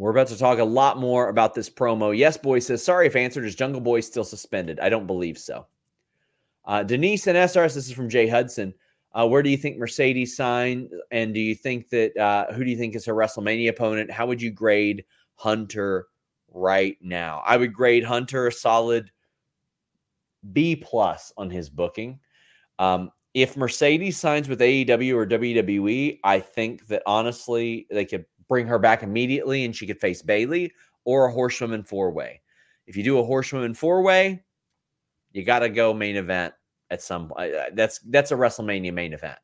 We're about to talk a lot more about this promo. Yes, boy says, sorry if answered. Is Jungle Boy still suspended? I don't believe so. Uh, Denise and SRS, this is from Jay Hudson. Uh, where do you think Mercedes signed? And do you think that uh, who do you think is her WrestleMania opponent? How would you grade Hunter right now? I would grade Hunter a solid B plus on his booking. Um, if Mercedes signs with AEW or WWE, I think that honestly they could bring her back immediately and she could face Bayley or a horsewoman four way. If you do a horsewoman four way, you got to go main event at some point. Uh, that's that's a WrestleMania main event.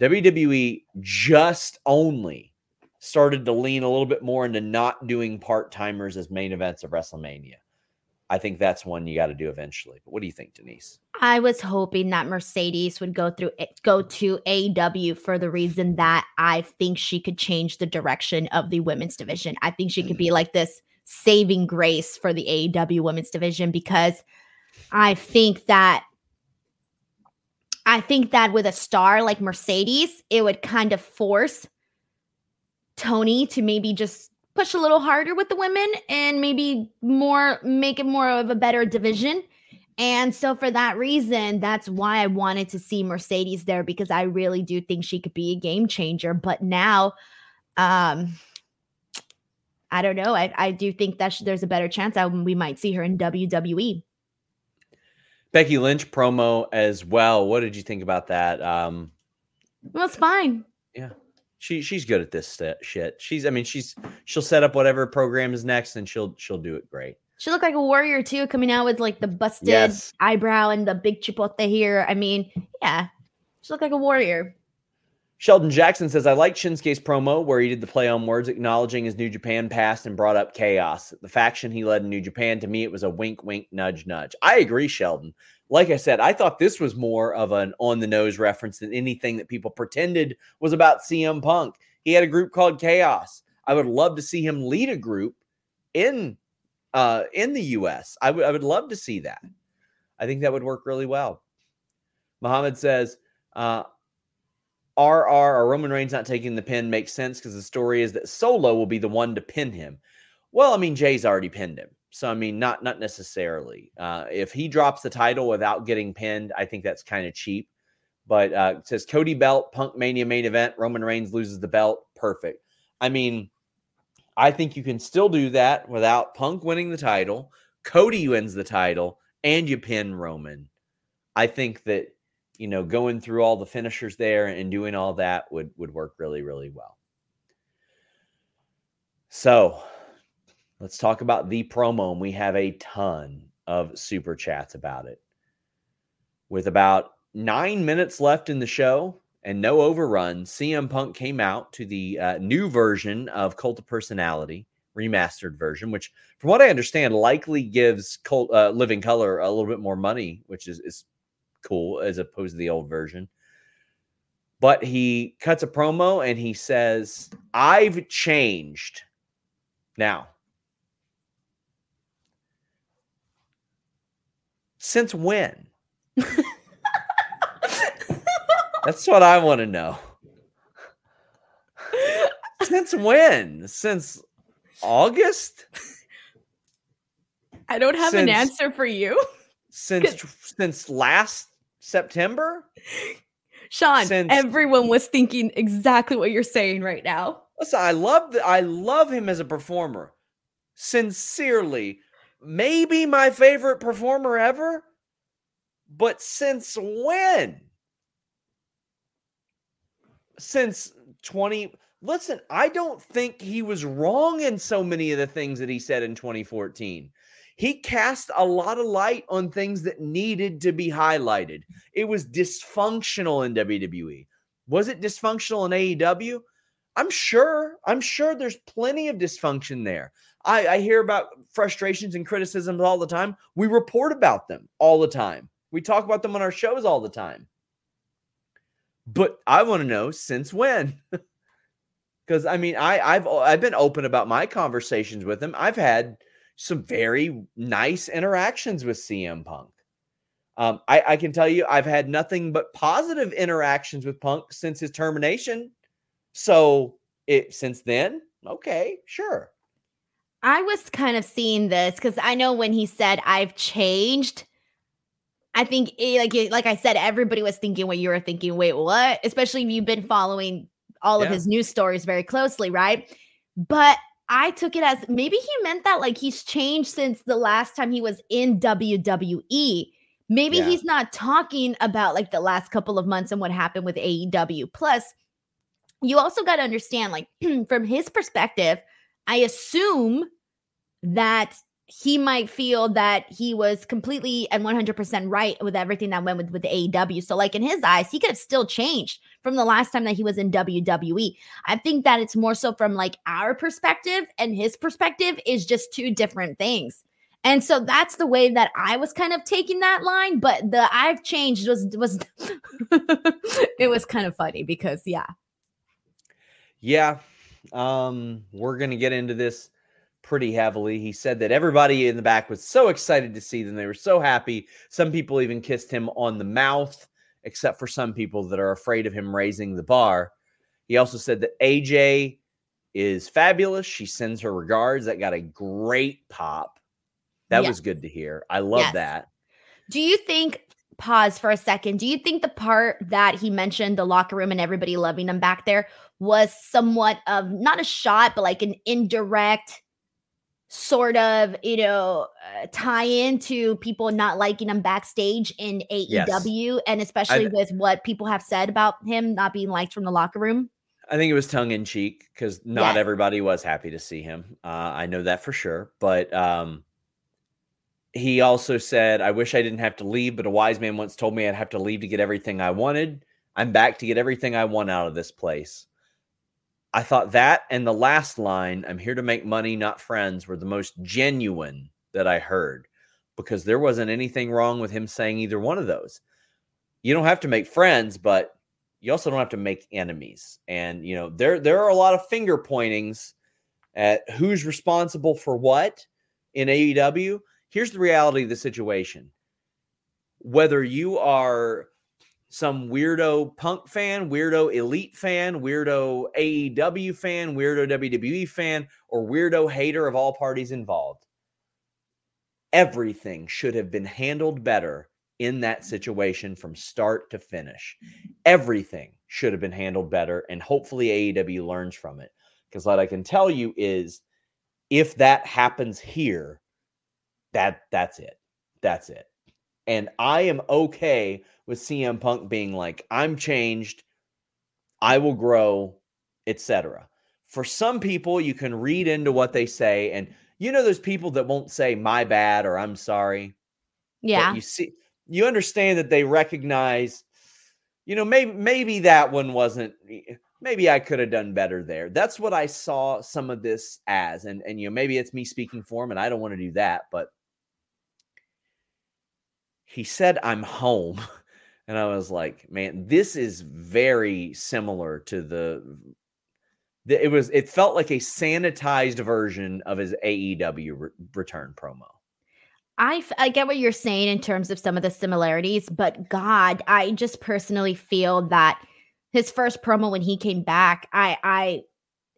WWE just only started to lean a little bit more into not doing part timers as main events of WrestleMania. I think that's one you got to do eventually. But what do you think, Denise? I was hoping that Mercedes would go through it, go to AEW for the reason that I think she could change the direction of the women's division. I think she could be mm-hmm. like this saving grace for the AEW women's division because I think that I think that with a star like Mercedes, it would kind of force Tony to maybe just push a little harder with the women and maybe more make it more of a better division. And so for that reason, that's why I wanted to see Mercedes there because I really do think she could be a game changer. But now, um, I don't know. I, I do think that sh- there's a better chance that we might see her in. WWE. Becky Lynch promo as well. What did you think about that? Um, Well, it's fine. She she's good at this shit. She's I mean she's she'll set up whatever program is next and she'll she'll do it great. She looked like a warrior too, coming out with like the busted Yes. eyebrow and the big chipotle here. I mean, yeah, she looked like a warrior. Sheldon Jackson says, I like Shinsuke's promo where he did the play on words, acknowledging his New Japan past and brought up chaos. The faction he led in New Japan, to me, it was a wink, wink, nudge, nudge. I agree, Sheldon. Like I said, I thought this was more of an on the nose reference than anything that people pretended was about CM Punk. He had a group called Chaos. I would love to see him lead a group in uh in the US. I would I would love to see that. I think that would work really well. Muhammad says, uh, RR or Roman Reigns not taking the pin makes sense because the story is that Solo will be the one to pin him. Well, I mean, Jey's already pinned him. So I mean, not not necessarily. Uh, if he drops the title without getting pinned, I think that's kind of cheap. But uh, says Cody belt, Punk Mania main event, Roman Reigns loses the belt. Perfect. I mean, I think you can still do that without Punk winning the title. Cody wins the title, and you pin Roman. I think that you know going through all the finishers there and doing all that would would work really really well. So let's talk about the promo, and we have a ton of super chats about it. With about nine minutes left in the show and no overrun, CM Punk came out to the uh, new version of Cult of Personality, remastered version, which, from what I understand, likely gives Cult, uh, Living Color a little bit more money, which is, is cool as opposed to the old version. But he cuts a promo and he says, I've changed. Now, since when? That's what I want to know. Since when? Since August? I don't have an answer for you, Since since last September? Sean. Since- everyone was thinking exactly what you're saying right now. Listen, I love the, I love him as a performer. Sincerely, maybe my favorite performer ever. But since when? Since 20 Listen, I don't think he was wrong in so many of the things that he said in 2014. He cast a lot of light on things that needed to be highlighted. It was dysfunctional in WWE. Was it dysfunctional in AEW? I'm sure. I'm sure there's plenty of dysfunction there. I, I hear about frustrations and criticisms all the time. We report about them all the time. We talk about them on our shows all the time. But I want to know since when? Because I mean, I, I've I've been open about my conversations with him. I've had some very nice interactions with CM Punk. Um, I, I can tell you, I've had nothing but positive interactions with Punk since his termination. So it since then, okay, sure. I was kind of seeing this because I know when he said I've changed, I think eh, like eh, like I said, everybody was thinking what you were thinking. Wait, what? Especially if you've been following all of his news stories very closely, right? But I took it as maybe he meant that like he's changed since the last time he was in WWE. Maybe Yeah. he's not talking about like the last couple of months and what happened with AEW. Plus, you also got to understand, like, from his perspective, I assume that he might feel that he was completely and 100% right with everything that went with, with AEW. So, like, in his eyes, he could have still changed from the last time that he was in WWE. I think that it's more so from like our perspective, and his perspective is just two different things. And so that's the way that I was kind of taking that line, but the I've changed was was it was kind of funny because yeah. Yeah. Um, we're gonna get into this pretty heavily. He said that everybody in the back was so excited to see them. They were so happy. Some people even kissed him on the mouth, except for some people that are afraid of him raising the bar. He also said that AJ is fabulous. She sends her regards. That got a great pop. That Yeah. was good to hear. I love Yes. that. Do you think pause for a second? Do you think the part that he mentioned the locker room and everybody loving him back there was somewhat of not a shot but like an indirect sort of, you know, uh, tie into people not liking him backstage in AEW and especially with what people have said about him not being liked from the locker room? I think it was tongue in cheek because not Yes. everybody was happy to see him. Uh, I know that for sure. But um, he also said, I wish I didn't have to leave, but a wise man once told me I'd have to leave to get everything I wanted. I'm back to get everything I want out of this place. I thought that and the last line, I'm here to make money, not friends, were the most genuine that I heard because there wasn't anything wrong with him saying either one of those. You don't have to make friends, but you also don't have to make enemies. And you know, there there are a lot of finger pointings at who's responsible for what in AEW. Here's the reality of the situation. Whether you are some weirdo punk fan, weirdo elite fan, weirdo AEW fan, weirdo WWE fan, or weirdo hater of all parties involved, everything should have been handled better in that situation from start to finish. Everything should have been handled better, and hopefully AEW learns from it. Because what I can tell you is, if that happens here, that that's it. That's it. And I am okay with CM Punk being like, I'm changed, I will grow, etc. For some people, you can read into what they say, and you know, there's people that won't say my bad or I'm sorry. Yeah. you see, you understand that they recognize, you know, maybe maybe that one wasn't eh, maybe I could have done better there. That's what I saw some of this as. And and you know, maybe it's me speaking for him and I don't want to do that, but he said I'm home. And I was like, man, this is very similar to the it was it felt like a sanitized version of his AEW re- return promo. I, f- I get what you're saying in terms of some of the similarities, but God, I just personally feel that his first promo when he came back, I I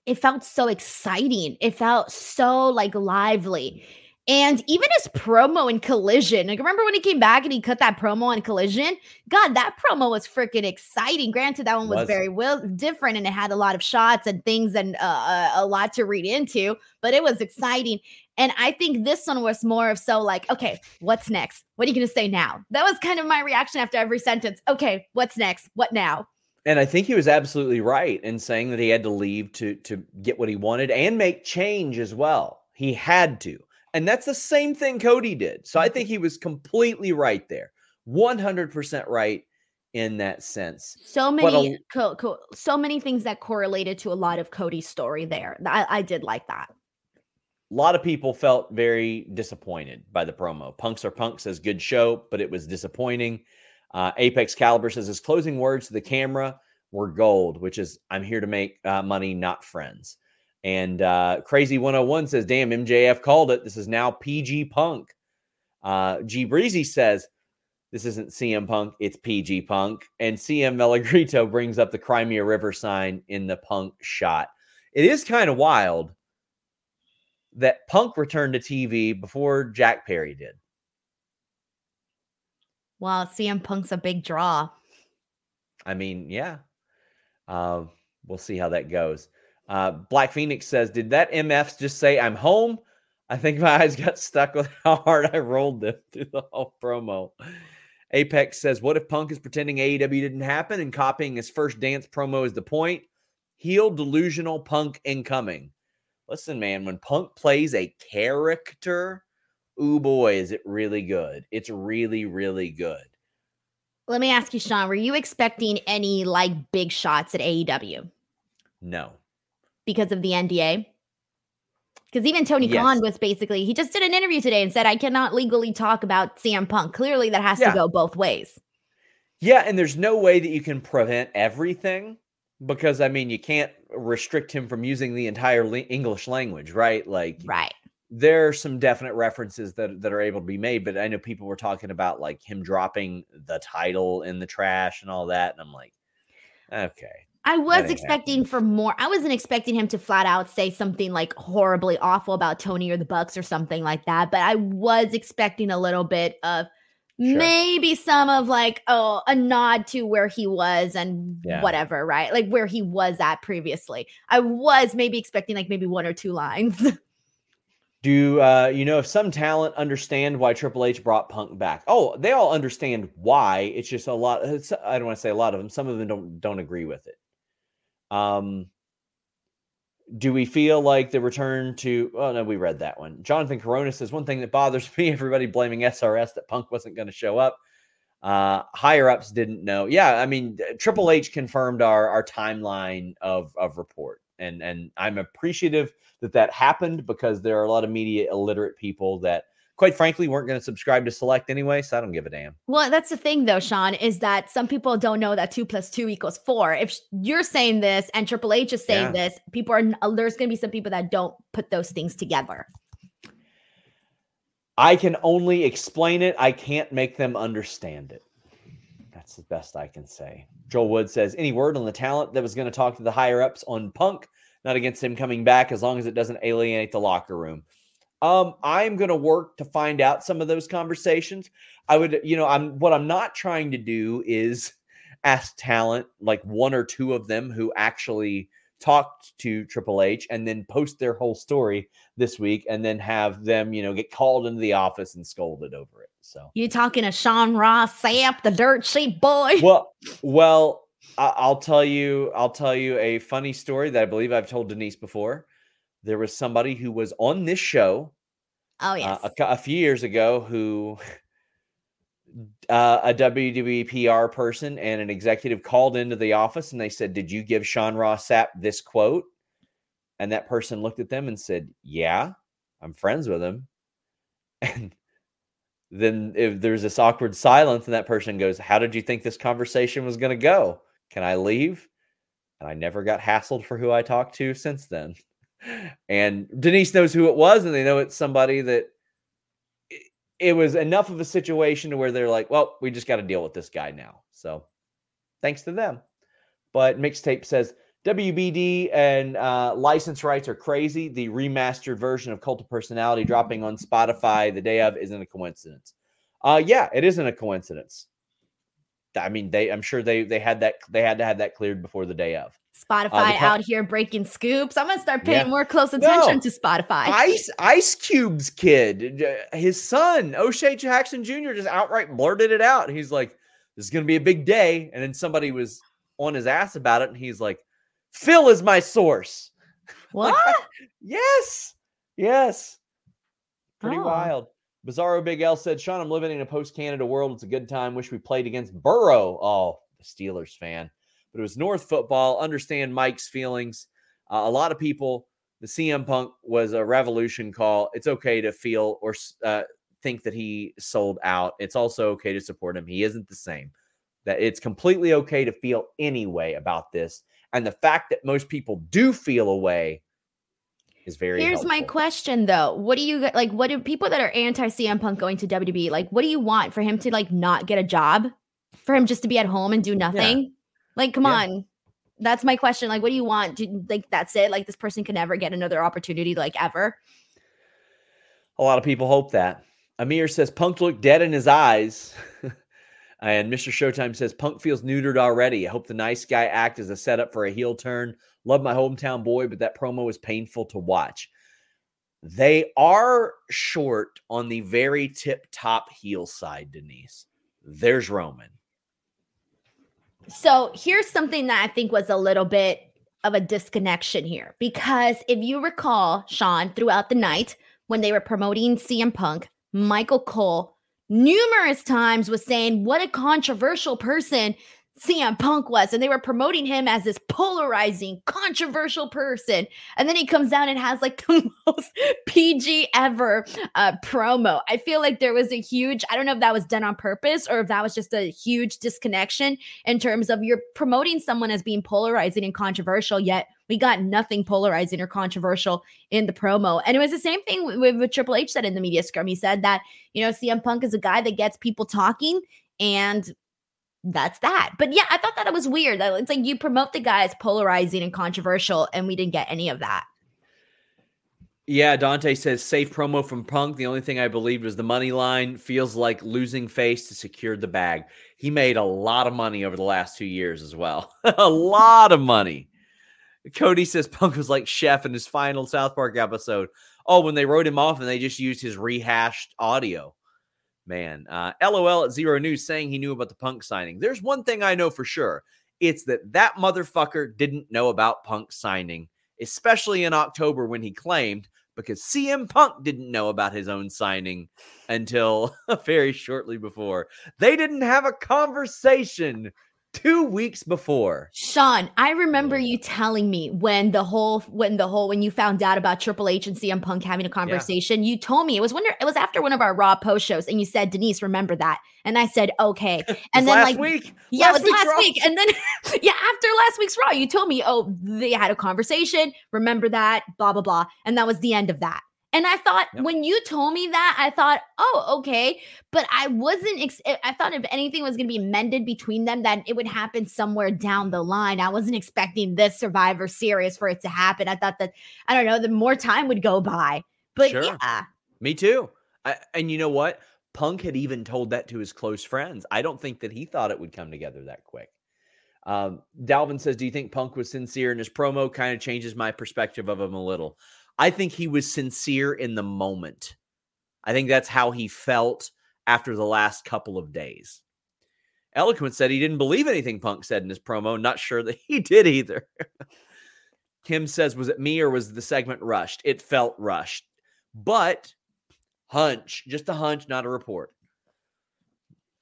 it felt so exciting. It felt so like lively. Mm. And even his promo in Collision, like remember when he came back and he cut that promo on Collision? God, that promo was freaking exciting. Granted, that one was, was very well different and it had a lot of shots and things and uh, uh, a lot to read into, but it was exciting. And I think this one was more of so like, okay, what's next? What are you going to say now? That was kind of my reaction after every sentence. Okay, what's next? What now? And I think he was absolutely right in saying that he had to leave to to get what he wanted and make change as well. He had to. And that's the same thing Cody did. So I think he was completely right there. 100% right in that sense. So many a, co- co- so many things that correlated to a lot of Cody's story there. I, I did like that. A lot of people felt very disappointed by the promo. Punks are punks says good show, but it was disappointing. Uh, Apex Caliber says his closing words to the camera were gold, which is I'm here to make uh, money, not friends. And uh, Crazy 101 says, damn, MJF called it. This is now PG Punk. Uh, G Breezy says, this isn't CM Punk, it's PG Punk. And CM Melagrito brings up the Crimea River sign in the Punk shot. It is kind of wild that Punk returned to TV before Jack Perry did. Well, CM Punk's a big draw. I mean, yeah. Uh, we'll see how that goes. Uh, Black Phoenix says, Did that MF just say I'm home? I think my eyes got stuck with how hard I rolled them through the whole promo. Apex says, What if Punk is pretending AEW didn't happen and copying his first dance promo is the point? Heel delusional Punk incoming. Listen, man, when Punk plays a character, ooh boy, is it really good. It's really, really good. Let me ask you, Sean, were you expecting any like big shots at AEW? No because of the NDA? Because even Tony yes. Khan was basically, he just did an interview today and said, I cannot legally talk about CM Punk. Clearly, that has yeah. to go both ways. Yeah. And there's no way that you can prevent everything because, I mean, you can't restrict him from using the entire le- English language, right? Like, right. There are some definite references that, that are able to be made, but I know people were talking about like him dropping the title in the trash and all that. And I'm like, okay. I was expecting for more. I wasn't expecting him to flat out say something like horribly awful about Tony or the Bucks or something like that. But I was expecting a little bit of sure. maybe some of like oh a nod to where he was and yeah. whatever, right? Like where he was at previously. I was maybe expecting like maybe one or two lines. Do uh, you know if some talent understand why Triple H brought Punk back? Oh, they all understand why. It's just a lot. I don't want to say a lot of them. Some of them don't don't agree with it. Um, do we feel like the return to oh no we read that one. Jonathan corona says one thing that bothers me everybody blaming srs that punk wasn't going to show up. Uh higher ups didn't know. Yeah i mean triple h confirmed our our timeline of of report and and i'm appreciative that that happened because there are a lot of media illiterate people that quite frankly weren't going to subscribe to select anyway so i don't give a damn Well, that's the thing though, Sean, is that some people don't know that two plus two equals four. If you're saying this and Triple H is saying Yeah. this, people are uh, there's going to be some people that don't put those things together. i can only explain it i can't make them understand it that's the best i can say joel wood says any word on the talent that was going to talk to the higher ups on punk not against him coming back as long as it doesn't alienate the locker room um i'm going to work to find out some of those conversations. I would you know i'm what i'm not trying to do is ask talent like one or two of them who actually talked to triple h and then post their whole story this week and then have them you know get called into the office and scolded over it so. You talking to Sean Ross Sapp, the dirt sheet boy? well well i'll tell you i'll tell you a funny story that i believe i've told denise before there was somebody who was on this show oh uh, a, a few years ago who uh, a WWE PR person and an executive called into the office and they said, Did you give Sean Ross Sapp this quote? And that person looked at them and said, Yeah, I'm friends with him. And then if there's this awkward silence, and that person goes, How did you think this conversation was going to go? Can I leave? And I never got hassled for who I talked to since then. And Denise knows who it was, and they know it's somebody that it- was enough of a situation to where they're like, well, we just got to deal with this guy now. So thanks to them. But Mixtape says WBD and uh, license rights are crazy. The remastered version of Cult of Personality dropping on Spotify the day of isn't a coincidence. Uh, yeah, it isn't a coincidence. I mean, they. I'm sure they they had that they had to have that cleared before the day of. Spotify co- out here breaking scoops. I'm gonna start paying Yeah. more close attention No. to Spotify. Ice Ice Cube's kid, uh, his son, O'Shea Jackson Jr. just outright blurted it out. He's like, "This is going to be a big day," and then somebody was on his ass about it, and he's like, "Phil is my source." what? Yes, yes, pretty Oh. wild. Bizarro Big L said, "Sean, I'm living in a post Canada world. It's a good time. Wish we played against Burrow." Oh, the Steelers fan, but it was North football. Understand Mike's feelings. Uh, a lot of people, the CM Punk was a revolution call. It's okay to feel or uh, think that he sold out. It's also okay to support him. He isn't the same. That it's completely okay to feel any way about this, and the fact that most people do feel a way is very. Here's my question though. What do you like? What do people that are anti CM Punk going to WWE like? What do you want for him to like not get a job? For him just to be at home and do nothing? Like, come Yeah. on. That's my question. Like, what do you want? Do, you, like, that's it. Like, this person can never get another opportunity, like ever. A lot of people hope that. Amir says Punk looked dead in his eyes. and Mr. Showtime says Punk feels neutered already. I hope the nice guy act is a setup for a heel turn. Love my hometown boy, but that promo was painful to watch. They are short on the very tip top heel side, Denise. There's Roman. So here's something that I think was a little bit of a disconnection here because if you recall, Sean, throughout the night when they were promoting CM Punk, Michael Cole numerous times was saying what a controversial person CM Punk was, and they were promoting him as this polarizing, controversial person. And then he comes down and has like the most PG ever uh, promo. I feel like there was a huge, I don't know if that was done on purpose or if that was just a huge disconnection in terms of you're promoting someone as being polarizing and controversial, yet we got nothing polarizing or controversial in the promo. And it was the same thing with, what Triple H said in the media scrum. He said that, you know, CM Punk is a guy that gets people talking and that's that. But yeah, I thought that it was weird. That it's like you promote the guy as polarizing and controversial, and we didn't get any of that. Yeah, Dante says safe promo from Punk. The only thing I believed was the money line. Feels like losing face to secure the bag. He made a lot of money over the last two years as well. a lot of money. Cody says Punk was like Chef in his final South Park episode. Oh, when they wrote him off and they just used his rehashed audio. Man, uh, LOL at Xero News saying he knew about the Punk signing. There's one thing I know for sure. It's that that motherfucker didn't know about Punk signing especially in October when he claimed because CM Punk didn't know about his own signing until very shortly before. They didn't have a conversation two weeks before. Sean, I remember you telling me when the whole when the whole when you found out about Triple H and CM Punk having a conversation, yeah. you told me it was when it was after one of our Raw post shows, and you said, Denise, remember that. And I said, okay. And then last like week. Yeah, last it was last Raw. week. And then yeah, after last week's Raw, you told me, oh, they had a conversation. Remember that, blah, blah, blah. And that was the end of that. And I thought yep. when you told me that, I thought, oh, okay. But I wasn't, ex- I thought if anything was going to be mended between them, that it would happen somewhere down the line. I wasn't expecting this Survivor Series for it to happen. I thought that, I don't know, the more time would go by. But sure. yeah. Me too. I, and you know what? Punk had even told that to his close friends. I don't think that he thought it would come together that quick. Um, Dalvin says, Do you think Punk was sincere in his promo? Kind of changes my perspective of him a little. I think he was sincere in the moment. I think that's how he felt after the last couple of days. Eloquent said he didn't believe anything Punk said in his promo. Not sure that he did either. Kim says, Was it me or was the segment rushed? It felt rushed, but hunch, just a hunch, not a report.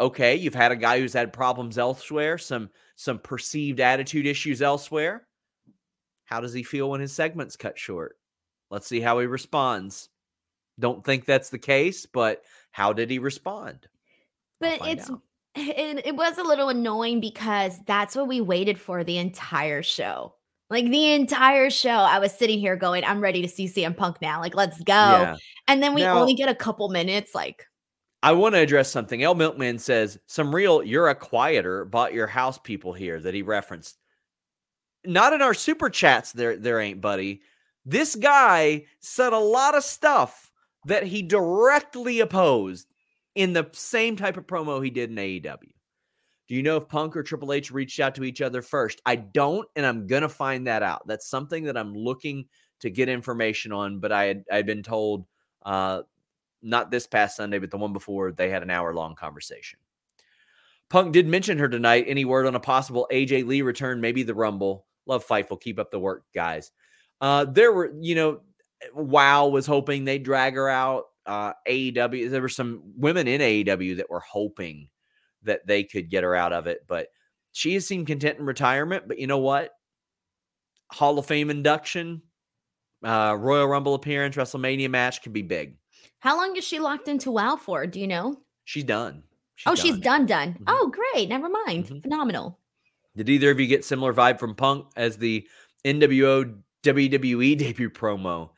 Okay, you've had a guy who's had problems elsewhere, some some perceived attitude issues elsewhere. How does he feel when his segment's cut short? Let's see how he responds. Don't think that's the case, but how did he respond? But it's it, it was a little annoying because that's what we waited for the entire show. Like the entire show, I was sitting here going, I'm ready to see CM Punk now. Like, let's go. Yeah. And then we now, only get a couple minutes. Like, I want to address something. El Milkman says, Some real, you're a quieter, bought your house people here that he referenced. Not in our super chats, there, there ain't, buddy. This guy said a lot of stuff that he directly opposed in the same type of promo he did in AEW. Do you know if Punk or Triple H reached out to each other first? I don't, and I'm gonna find that out. That's something that I'm looking to get information on. But I had I'd been told, uh, not this past Sunday, but the one before, they had an hour long conversation. Punk did mention her tonight. Any word on a possible AJ Lee return? Maybe the Rumble. Love Fightful. Keep up the work, guys. Uh, there were, you know, Wow was hoping they'd drag her out. Uh, AEW, there were some women in AEW that were hoping that they could get her out of it, but she has seemed content in retirement. But you know what? Hall of Fame induction, uh, Royal Rumble appearance, WrestleMania match could be big. How long is she locked into WoW for? Do you know? She's done. She's oh, done. she's done, done. Mm-hmm. Oh, great. Never mind. Mm-hmm. Phenomenal. Did either of you get similar vibe from Punk as the NWO WWE debut promo.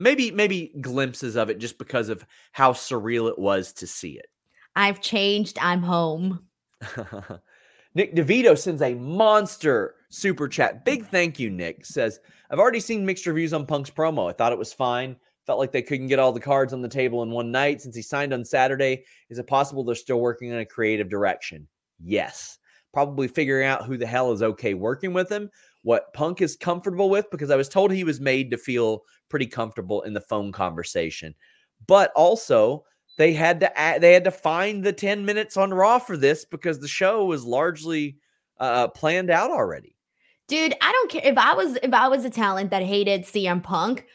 Maybe maybe glimpses of it just because of how surreal it was to see it. I've changed. I'm home. Nick DeVito sends a monster super chat. Big thank you, Nick. Says, I've already seen mixed reviews on Punk's promo. I thought it was fine. Felt like they couldn't get all the cards on the table in one night since he signed on Saturday. Is it possible they're still working on a creative direction? Yes. Probably figuring out who the hell is okay working with him what Punk is comfortable with because I was told he was made to feel pretty comfortable in the phone conversation. But also, they had to add, they had to find the 10 minutes on Raw for this because the show was largely uh, planned out already. Dude, I don't care if I was if I was a talent that hated CM Punk,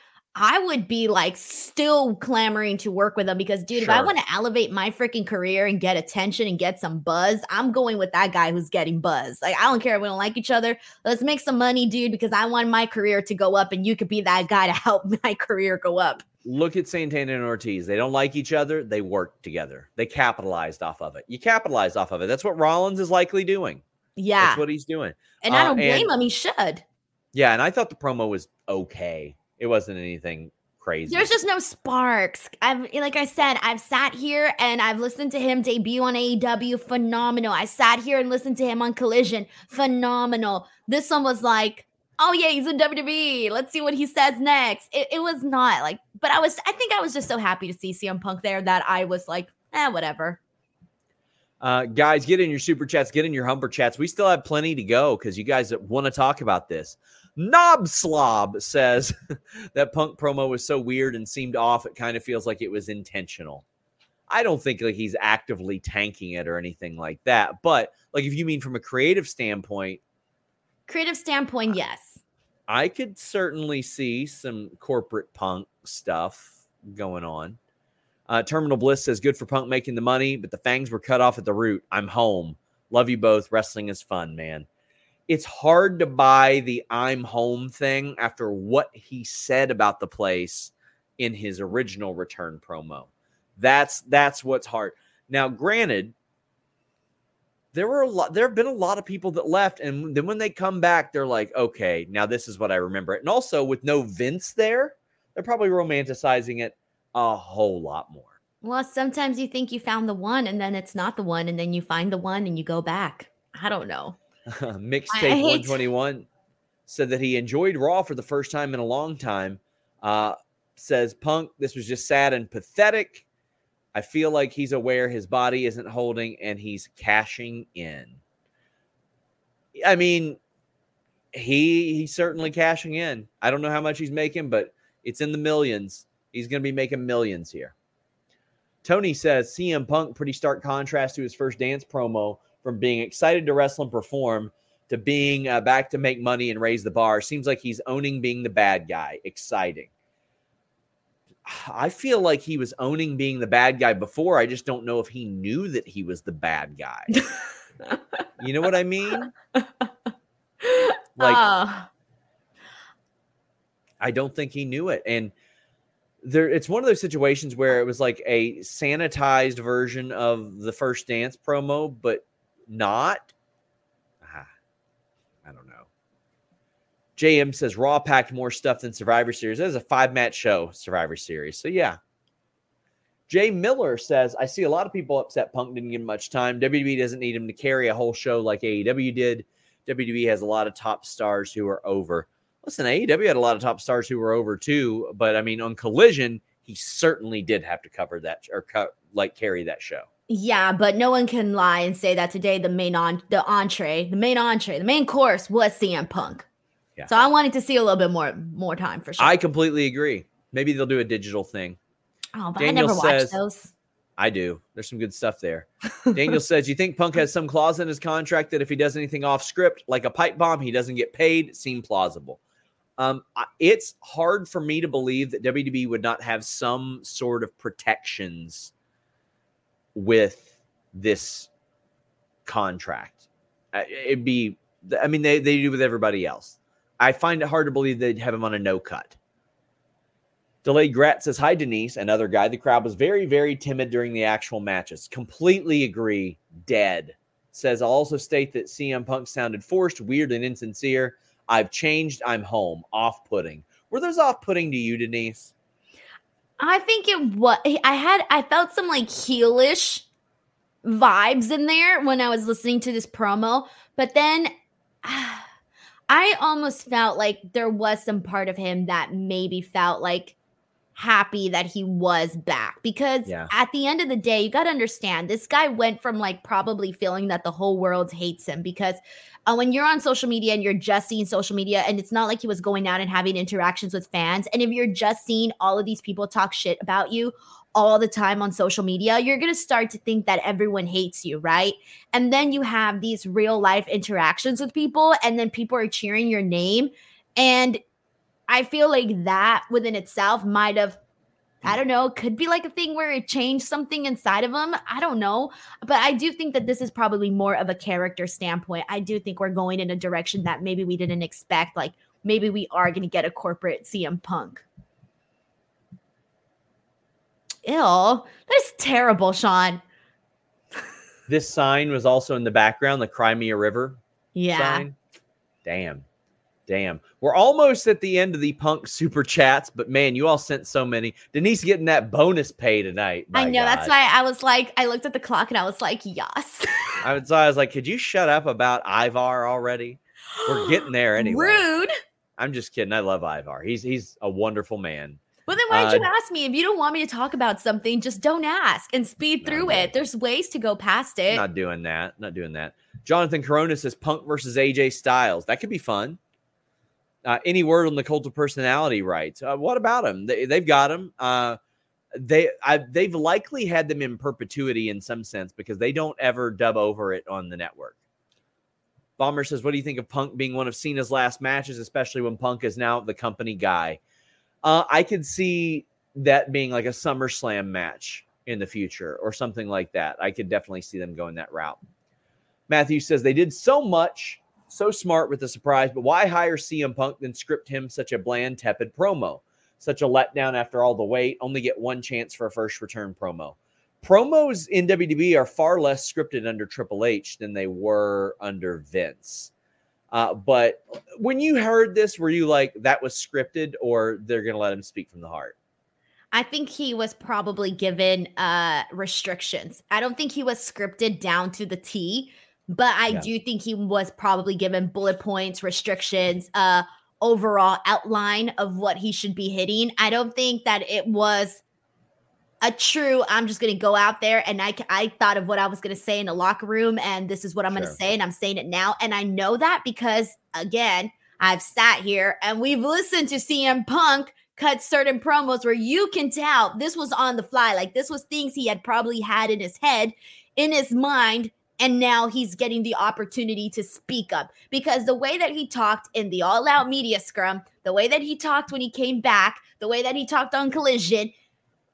I would be like still clamoring to work with them because, dude, sure. if I want to elevate my freaking career and get attention and get some buzz, I'm going with that guy who's getting buzz. Like, I don't care if we don't like each other. Let's make some money, dude, because I want my career to go up and you could be that guy to help my career go up. Look at Santana and Ortiz. They don't like each other. They work together. They capitalized off of it. You capitalized off of it. That's what Rollins is likely doing. Yeah. That's what he's doing. And uh, I don't blame and, him. He should. Yeah. And I thought the promo was okay. It wasn't anything crazy. There's just no sparks. I've like I said, I've sat here and I've listened to him debut on AEW, phenomenal. I sat here and listened to him on Collision, phenomenal. This one was like, oh yeah, he's in WWE. Let's see what he says next. It, it was not like, but I was, I think I was just so happy to see CM Punk there that I was like, eh, whatever. Uh, guys, get in your super chats, get in your humber chats. We still have plenty to go because you guys want to talk about this. Knob Slob says that punk promo was so weird and seemed off. It kind of feels like it was intentional. I don't think like he's actively tanking it or anything like that. But like if you mean from a creative standpoint, creative standpoint, yes. I could certainly see some corporate punk stuff going on. Uh, Terminal Bliss says, good for Punk making the money, but the fangs were cut off at the root. I'm home. Love you both. Wrestling is fun, man. It's hard to buy the I'm home thing after what he said about the place in his original return promo. That's that's what's hard. Now, granted, there were a lot there have been a lot of people that left and then when they come back they're like okay now this is what i remember and also with no vince there they're probably romanticizing it a whole lot more well sometimes you think you found the one and then it's not the one and then you find the one and you go back i don't know mixtape 121 said that he enjoyed raw for the first time in a long time uh says punk this was just sad and pathetic I feel like he's aware his body isn't holding and he's cashing in. I mean, he he's certainly cashing in. I don't know how much he's making, but it's in the millions. He's going to be making millions here. Tony says CM Punk pretty stark contrast to his first dance promo from being excited to wrestle and perform to being uh, back to make money and raise the bar. Seems like he's owning being the bad guy. Exciting. I feel like he was owning being the bad guy before. I just don't know if he knew that he was the bad guy. you know what I mean? Like, uh. I don't think he knew it. And there, it's one of those situations where it was like a sanitized version of the first dance promo, but not. Ah, I don't know. JM says Raw packed more stuff than Survivor Series. That is a five match show, Survivor Series. So, yeah. Jay Miller says, I see a lot of people upset Punk didn't get much time. WWE doesn't need him to carry a whole show like AEW did. WWE has a lot of top stars who are over. Listen, AEW had a lot of top stars who were over too, but I mean, on Collision, he certainly did have to cover that or cut like carry that show. Yeah, but no one can lie and say that today the main on the entree, the main entree, the main course was CM Punk. Yeah. So I wanted to see a little bit more more time for sure. I completely agree. Maybe they'll do a digital thing. Oh, but Daniel I never says, watched those. I do. There's some good stuff there. Daniel says, "You think Punk has some clause in his contract that if he does anything off script, like a pipe bomb, he doesn't get paid?" Seem plausible. Um, it's hard for me to believe that WWE would not have some sort of protections with this contract. It'd be, I mean, they they do with everybody else. I find it hard to believe they'd have him on a no cut. Delayed Grat says, Hi, Denise, another guy. The crowd was very, very timid during the actual matches. Completely agree. Dead. Says, I'll also state that CM Punk sounded forced, weird, and insincere. I've changed. I'm home. Off putting. Were those off putting to you, Denise? I think it was. I had, I felt some like heelish vibes in there when I was listening to this promo. But then. I almost felt like there was some part of him that maybe felt like happy that he was back because yeah. at the end of the day you got to understand this guy went from like probably feeling that the whole world hates him because uh, when you're on social media and you're just seeing social media and it's not like he was going out and having interactions with fans and if you're just seeing all of these people talk shit about you all the time on social media, you're going to start to think that everyone hates you, right? And then you have these real life interactions with people, and then people are cheering your name. And I feel like that within itself might have, I don't know, could be like a thing where it changed something inside of them. I don't know. But I do think that this is probably more of a character standpoint. I do think we're going in a direction that maybe we didn't expect. Like maybe we are going to get a corporate CM Punk. Ill. That's terrible, Sean. this sign was also in the background, the Crimea River. Yeah. Sign. Damn. Damn. We're almost at the end of the punk super chats, but man, you all sent so many. Denise getting that bonus pay tonight. I know. God. That's why I was like, I looked at the clock and I was like, yes. I was, I was like, could you shut up about Ivar already? We're getting there anyway. Rude. I'm just kidding. I love Ivar. He's he's a wonderful man. Well, then why did uh, you ask me? If you don't want me to talk about something, just don't ask and speed through no, it. There's ways to go past it. Not doing that. Not doing that. Jonathan Corona says Punk versus AJ Styles. That could be fun. Uh, any word on the cult of personality rights? Uh, what about them? They, have got them. Uh, they I, they've likely had them in perpetuity in some sense because they don't ever dub over it on the network. Bomber says, What do you think of Punk being one of Cena's last matches, especially when Punk is now the company guy? Uh, I could see that being like a SummerSlam match in the future or something like that. I could definitely see them going that route. Matthew says they did so much, so smart with the surprise, but why hire CM Punk than script him such a bland, tepid promo? Such a letdown after all the wait, only get one chance for a first return promo. Promos in WWE are far less scripted under Triple H than they were under Vince. Uh, but when you heard this, were you like, that was scripted or they're going to let him speak from the heart? I think he was probably given uh restrictions. I don't think he was scripted down to the T, but I yeah. do think he was probably given bullet points, restrictions, uh overall outline of what he should be hitting. I don't think that it was a true I'm just going to go out there and I I thought of what I was going to say in the locker room and this is what I'm sure. going to say and I'm saying it now and I know that because again, I've sat here and we've listened to CM Punk cut certain promos where you can tell this was on the fly. Like this was things he had probably had in his head, in his mind. And now he's getting the opportunity to speak up because the way that he talked in the all out media scrum, the way that he talked when he came back, the way that he talked on collision,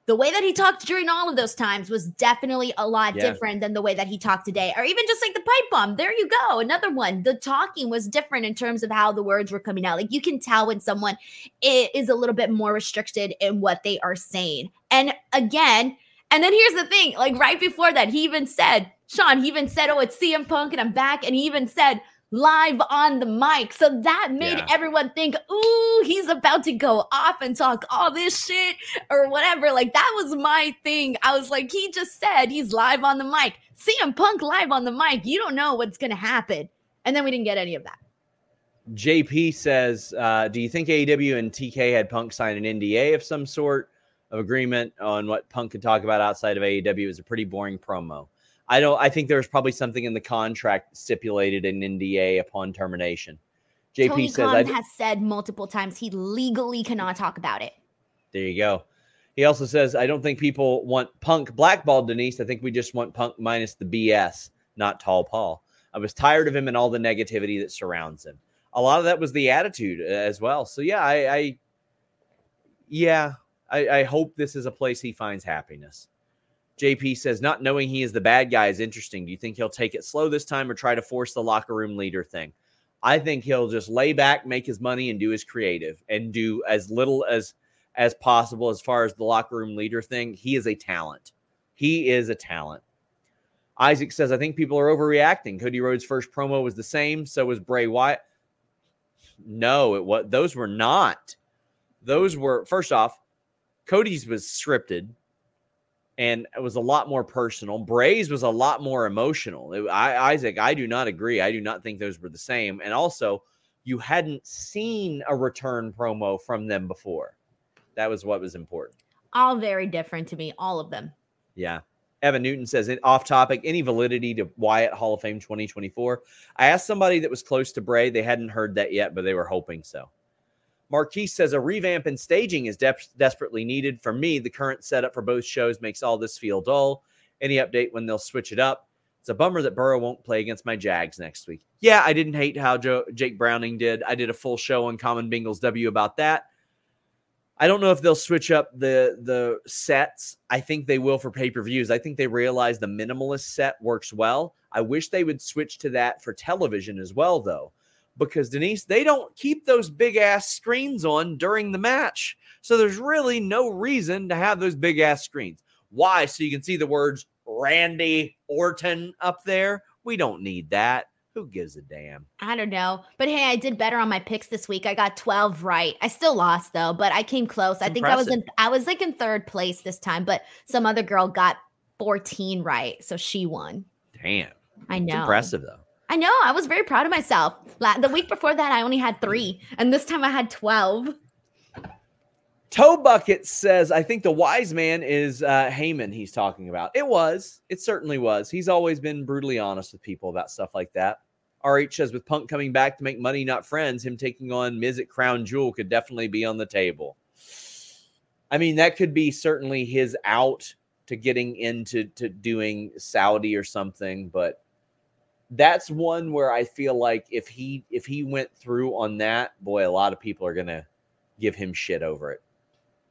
the way that he talked during all of those times was definitely a lot yeah. different than the way that he talked today, or even just like the pipe bomb. There you go. Another one. The talking was different in terms of how the words were coming out. Like you can tell when someone is a little bit more restricted in what they are saying. And again, and then here's the thing like right before that, he even said, Sean, he even said, Oh, it's CM Punk and I'm back. And he even said, live on the mic. So that made yeah. everyone think, ooh, he's about to go off and talk all this shit or whatever. Like that was my thing. I was like, he just said he's live on the mic. CM Punk live on the mic. You don't know what's going to happen. And then we didn't get any of that. JP says, uh, do you think AEW and TK had Punk sign an NDA of some sort of agreement on what Punk could talk about outside of AEW? It was a pretty boring promo. I don't. I think there's probably something in the contract stipulated in NDA upon termination. JP Tony says Khan has said multiple times he legally cannot talk about it. There you go. He also says, I don't think people want Punk blackballed Denise. I think we just want Punk minus the BS, not Tall Paul. I was tired of him and all the negativity that surrounds him. A lot of that was the attitude uh, as well. So yeah, I, I yeah, I, I hope this is a place he finds happiness. JP says, not knowing he is the bad guy is interesting. Do you think he'll take it slow this time or try to force the locker room leader thing? I think he'll just lay back, make his money, and do his creative and do as little as as possible as far as the locker room leader thing. He is a talent. He is a talent. Isaac says, I think people are overreacting. Cody Rhodes' first promo was the same, so was Bray Wyatt. No, it was those were not. Those were first off, Cody's was scripted and it was a lot more personal. Bray's was a lot more emotional. It, I, Isaac, I do not agree. I do not think those were the same. And also, you hadn't seen a return promo from them before. That was what was important. All very different to me, all of them. Yeah. Evan Newton says, off topic, any validity to Wyatt Hall of Fame 2024? I asked somebody that was close to Bray. They hadn't heard that yet, but they were hoping so. Marquise says a revamp in staging is de- desperately needed. For me, the current setup for both shows makes all this feel dull. Any update when they'll switch it up? It's a bummer that Burrow won't play against my Jags next week. Yeah, I didn't hate how Joe, Jake Browning did. I did a full show on Common Bengals W about that. I don't know if they'll switch up the the sets. I think they will for pay per views. I think they realize the minimalist set works well. I wish they would switch to that for television as well, though because Denise, they don't keep those big ass screens on during the match. So there's really no reason to have those big ass screens. Why? So you can see the words Randy Orton up there. We don't need that. Who gives a damn? I don't know. But hey, I did better on my picks this week. I got 12 right. I still lost though, but I came close. I think I was in I was like in third place this time, but some other girl got 14 right. So she won. Damn. I know. It's impressive though. I know. I was very proud of myself. The week before that, I only had three, and this time I had 12. Toe Bucket says, I think the wise man is uh, Heyman he's talking about. It was. It certainly was. He's always been brutally honest with people about stuff like that. RH says, with Punk coming back to make money, not friends, him taking on Miz at Crown Jewel could definitely be on the table. I mean, that could be certainly his out to getting into to doing Saudi or something, but that's one where I feel like if he if he went through on that, boy, a lot of people are gonna give him shit over it.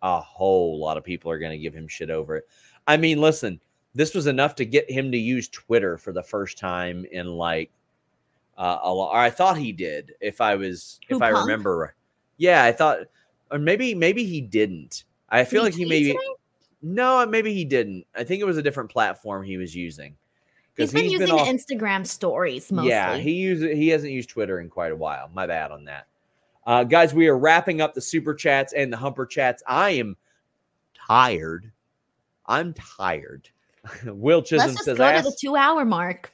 A whole lot of people are gonna give him shit over it. I mean, listen, this was enough to get him to use Twitter for the first time in like uh, a lot. Or I thought he did, if I was, Who, if I Punk? remember. Yeah, I thought, or maybe, maybe he didn't. I feel Did like he maybe. No, maybe he didn't. I think it was a different platform he was using. He's been using off- Instagram stories mostly. yeah, he uses he hasn't used Twitter in quite a while. My bad on that. Uh, guys, we are wrapping up the super chats and the humper chats. I am tired. I'm tired. Will Chisholm Let's just says, go to the two hour mark.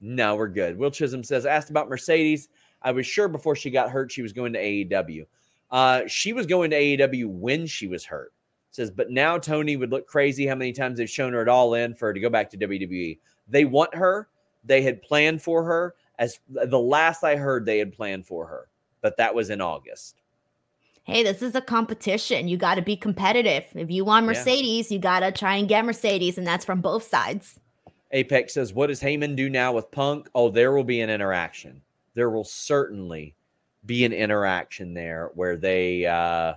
no, we're good. Will Chisholm says, asked about Mercedes. I was sure before she got hurt she was going to AEW. Uh, she was going to AEW when she was hurt. Says, but now Tony would look crazy how many times they've shown her at all in for her to go back to WWE. They want her. They had planned for her. As the last I heard, they had planned for her, but that was in August. Hey, this is a competition. You got to be competitive. If you want Yeah. Mercedes, you got to try and get Mercedes, and that's from both sides. Apex says, What does Heyman do now with Punk? Oh, there will be an interaction. There will certainly be an interaction there where they uh,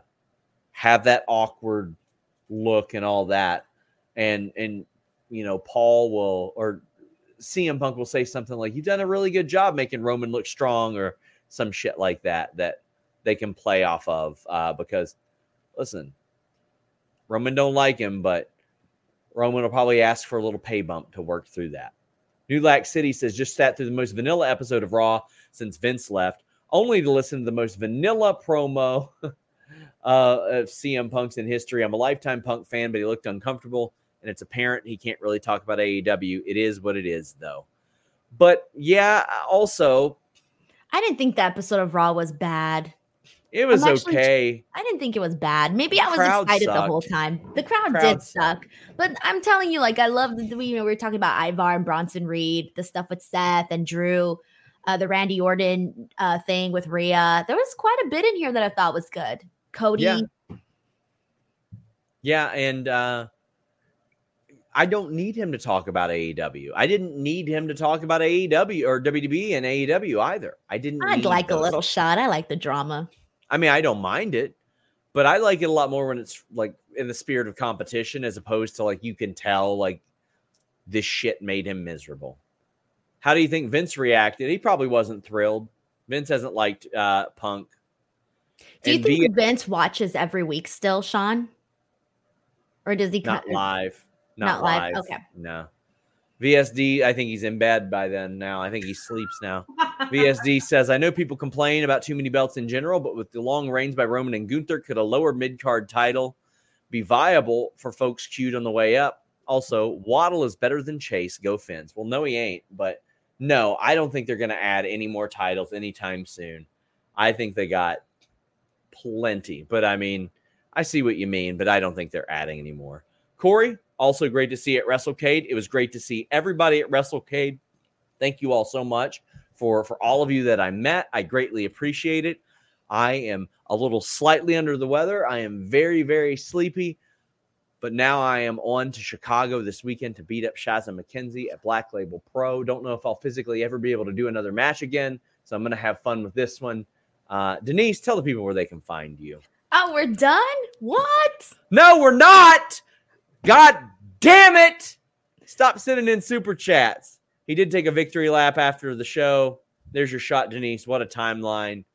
have that awkward look and all that. And, and, you know, Paul will, or CM Punk will say something like, You've done a really good job making Roman look strong, or some shit like that, that they can play off of. Uh, because, listen, Roman don't like him, but Roman will probably ask for a little pay bump to work through that. New Lack City says just sat through the most vanilla episode of Raw since Vince left, only to listen to the most vanilla promo uh, of CM Punk's in history. I'm a lifetime Punk fan, but he looked uncomfortable, and it's apparent he can't really talk about AEW. It is what it is, though. But yeah, also I didn't think the episode of Raw was bad. it was actually- okay. I didn't think it was bad. Maybe I was excited the whole time. The crowd, Crowd did sucked. suck. But I'm telling you, like, I love the, you know, we were talking about Ivar and Bronson Reed, the stuff with Seth and Drew, uh, the Randy Orton uh, thing with Rhea. There was quite a bit in here that I thought was good. Cody, Yeah. Yeah, and uh I don't need him to talk about AEW. I didn't need him to talk about AEW or WBD and AEW either. I didn't. I'd need like a little shot. I like the drama. I mean, I don't mind it, but I like it a lot more when it's like in the spirit of competition, as opposed to like you can tell like this shit made him miserable. How do you think Vince reacted? He probably wasn't thrilled. Vince hasn't liked uh Punk. Do you And think V- Vince watches every week still, Sean? Or does he not cut- live? Not, Not live, live. okay. No. VSD, I think he's in bed by then now. I think he sleeps now. VSD says, I know people complain about too many belts in general, but with the long reigns by Roman and Gunther, could a lower mid card title be viable for folks queued on the way up? Also, Waddle is better than Chase. Go Fins. Well, no, he ain't. But no, I don't think they're going to add any more titles anytime soon. I think they got plenty. But I mean, I see what you mean, but I don't think they're adding any more. Corey, also great to see at WrestleCade. It was great to see everybody at WrestleCade. Thank you all so much for for all of you that I met. I greatly appreciate it. I am a little slightly under the weather. I am very very sleepy, but now I am on to Chicago this weekend to beat up Shazza McKenzie at Black Label Pro. Don't know if I'll physically ever be able to do another match again, so I'm going to have fun with this one. Uh, Denise, tell the people where they can find you. Oh, we're done? What? No, we're not. God damn it. Stop sending in super chats. He did take a victory lap after the show. There's your shot, Denise. What a timeline.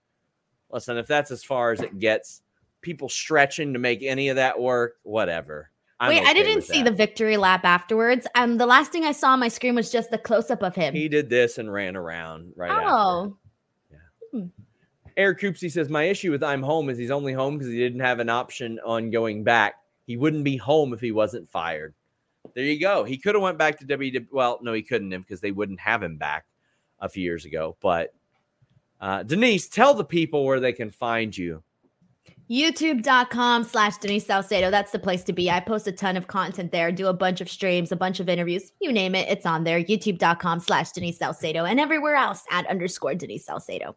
Listen, if that's as far as it gets, people stretching to make any of that work, whatever. I'm Wait, I didn't see the victory lap afterwards. Um, the last thing I saw on my screen was just the close up of him. He did this and ran around right after. oh, Eric Coopsy says, My issue with I'm home is he's only home because he didn't have an option on going back. He wouldn't be home if he wasn't fired. There you go. He could have went back to WWE. Well, no, he couldn't have because they wouldn't have him back a few years ago. But uh, Denise, tell the people where they can find you. youtube.com slash Denise Salcedo. That's the place to be. I post a ton of content there, do a bunch of streams, a bunch of interviews, you name it, it's on there. youtube.com slash Denise Salcedo and everywhere else at underscore Denise Salcedo.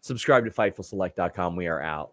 Subscribe to FightfulSelect.com. We are out.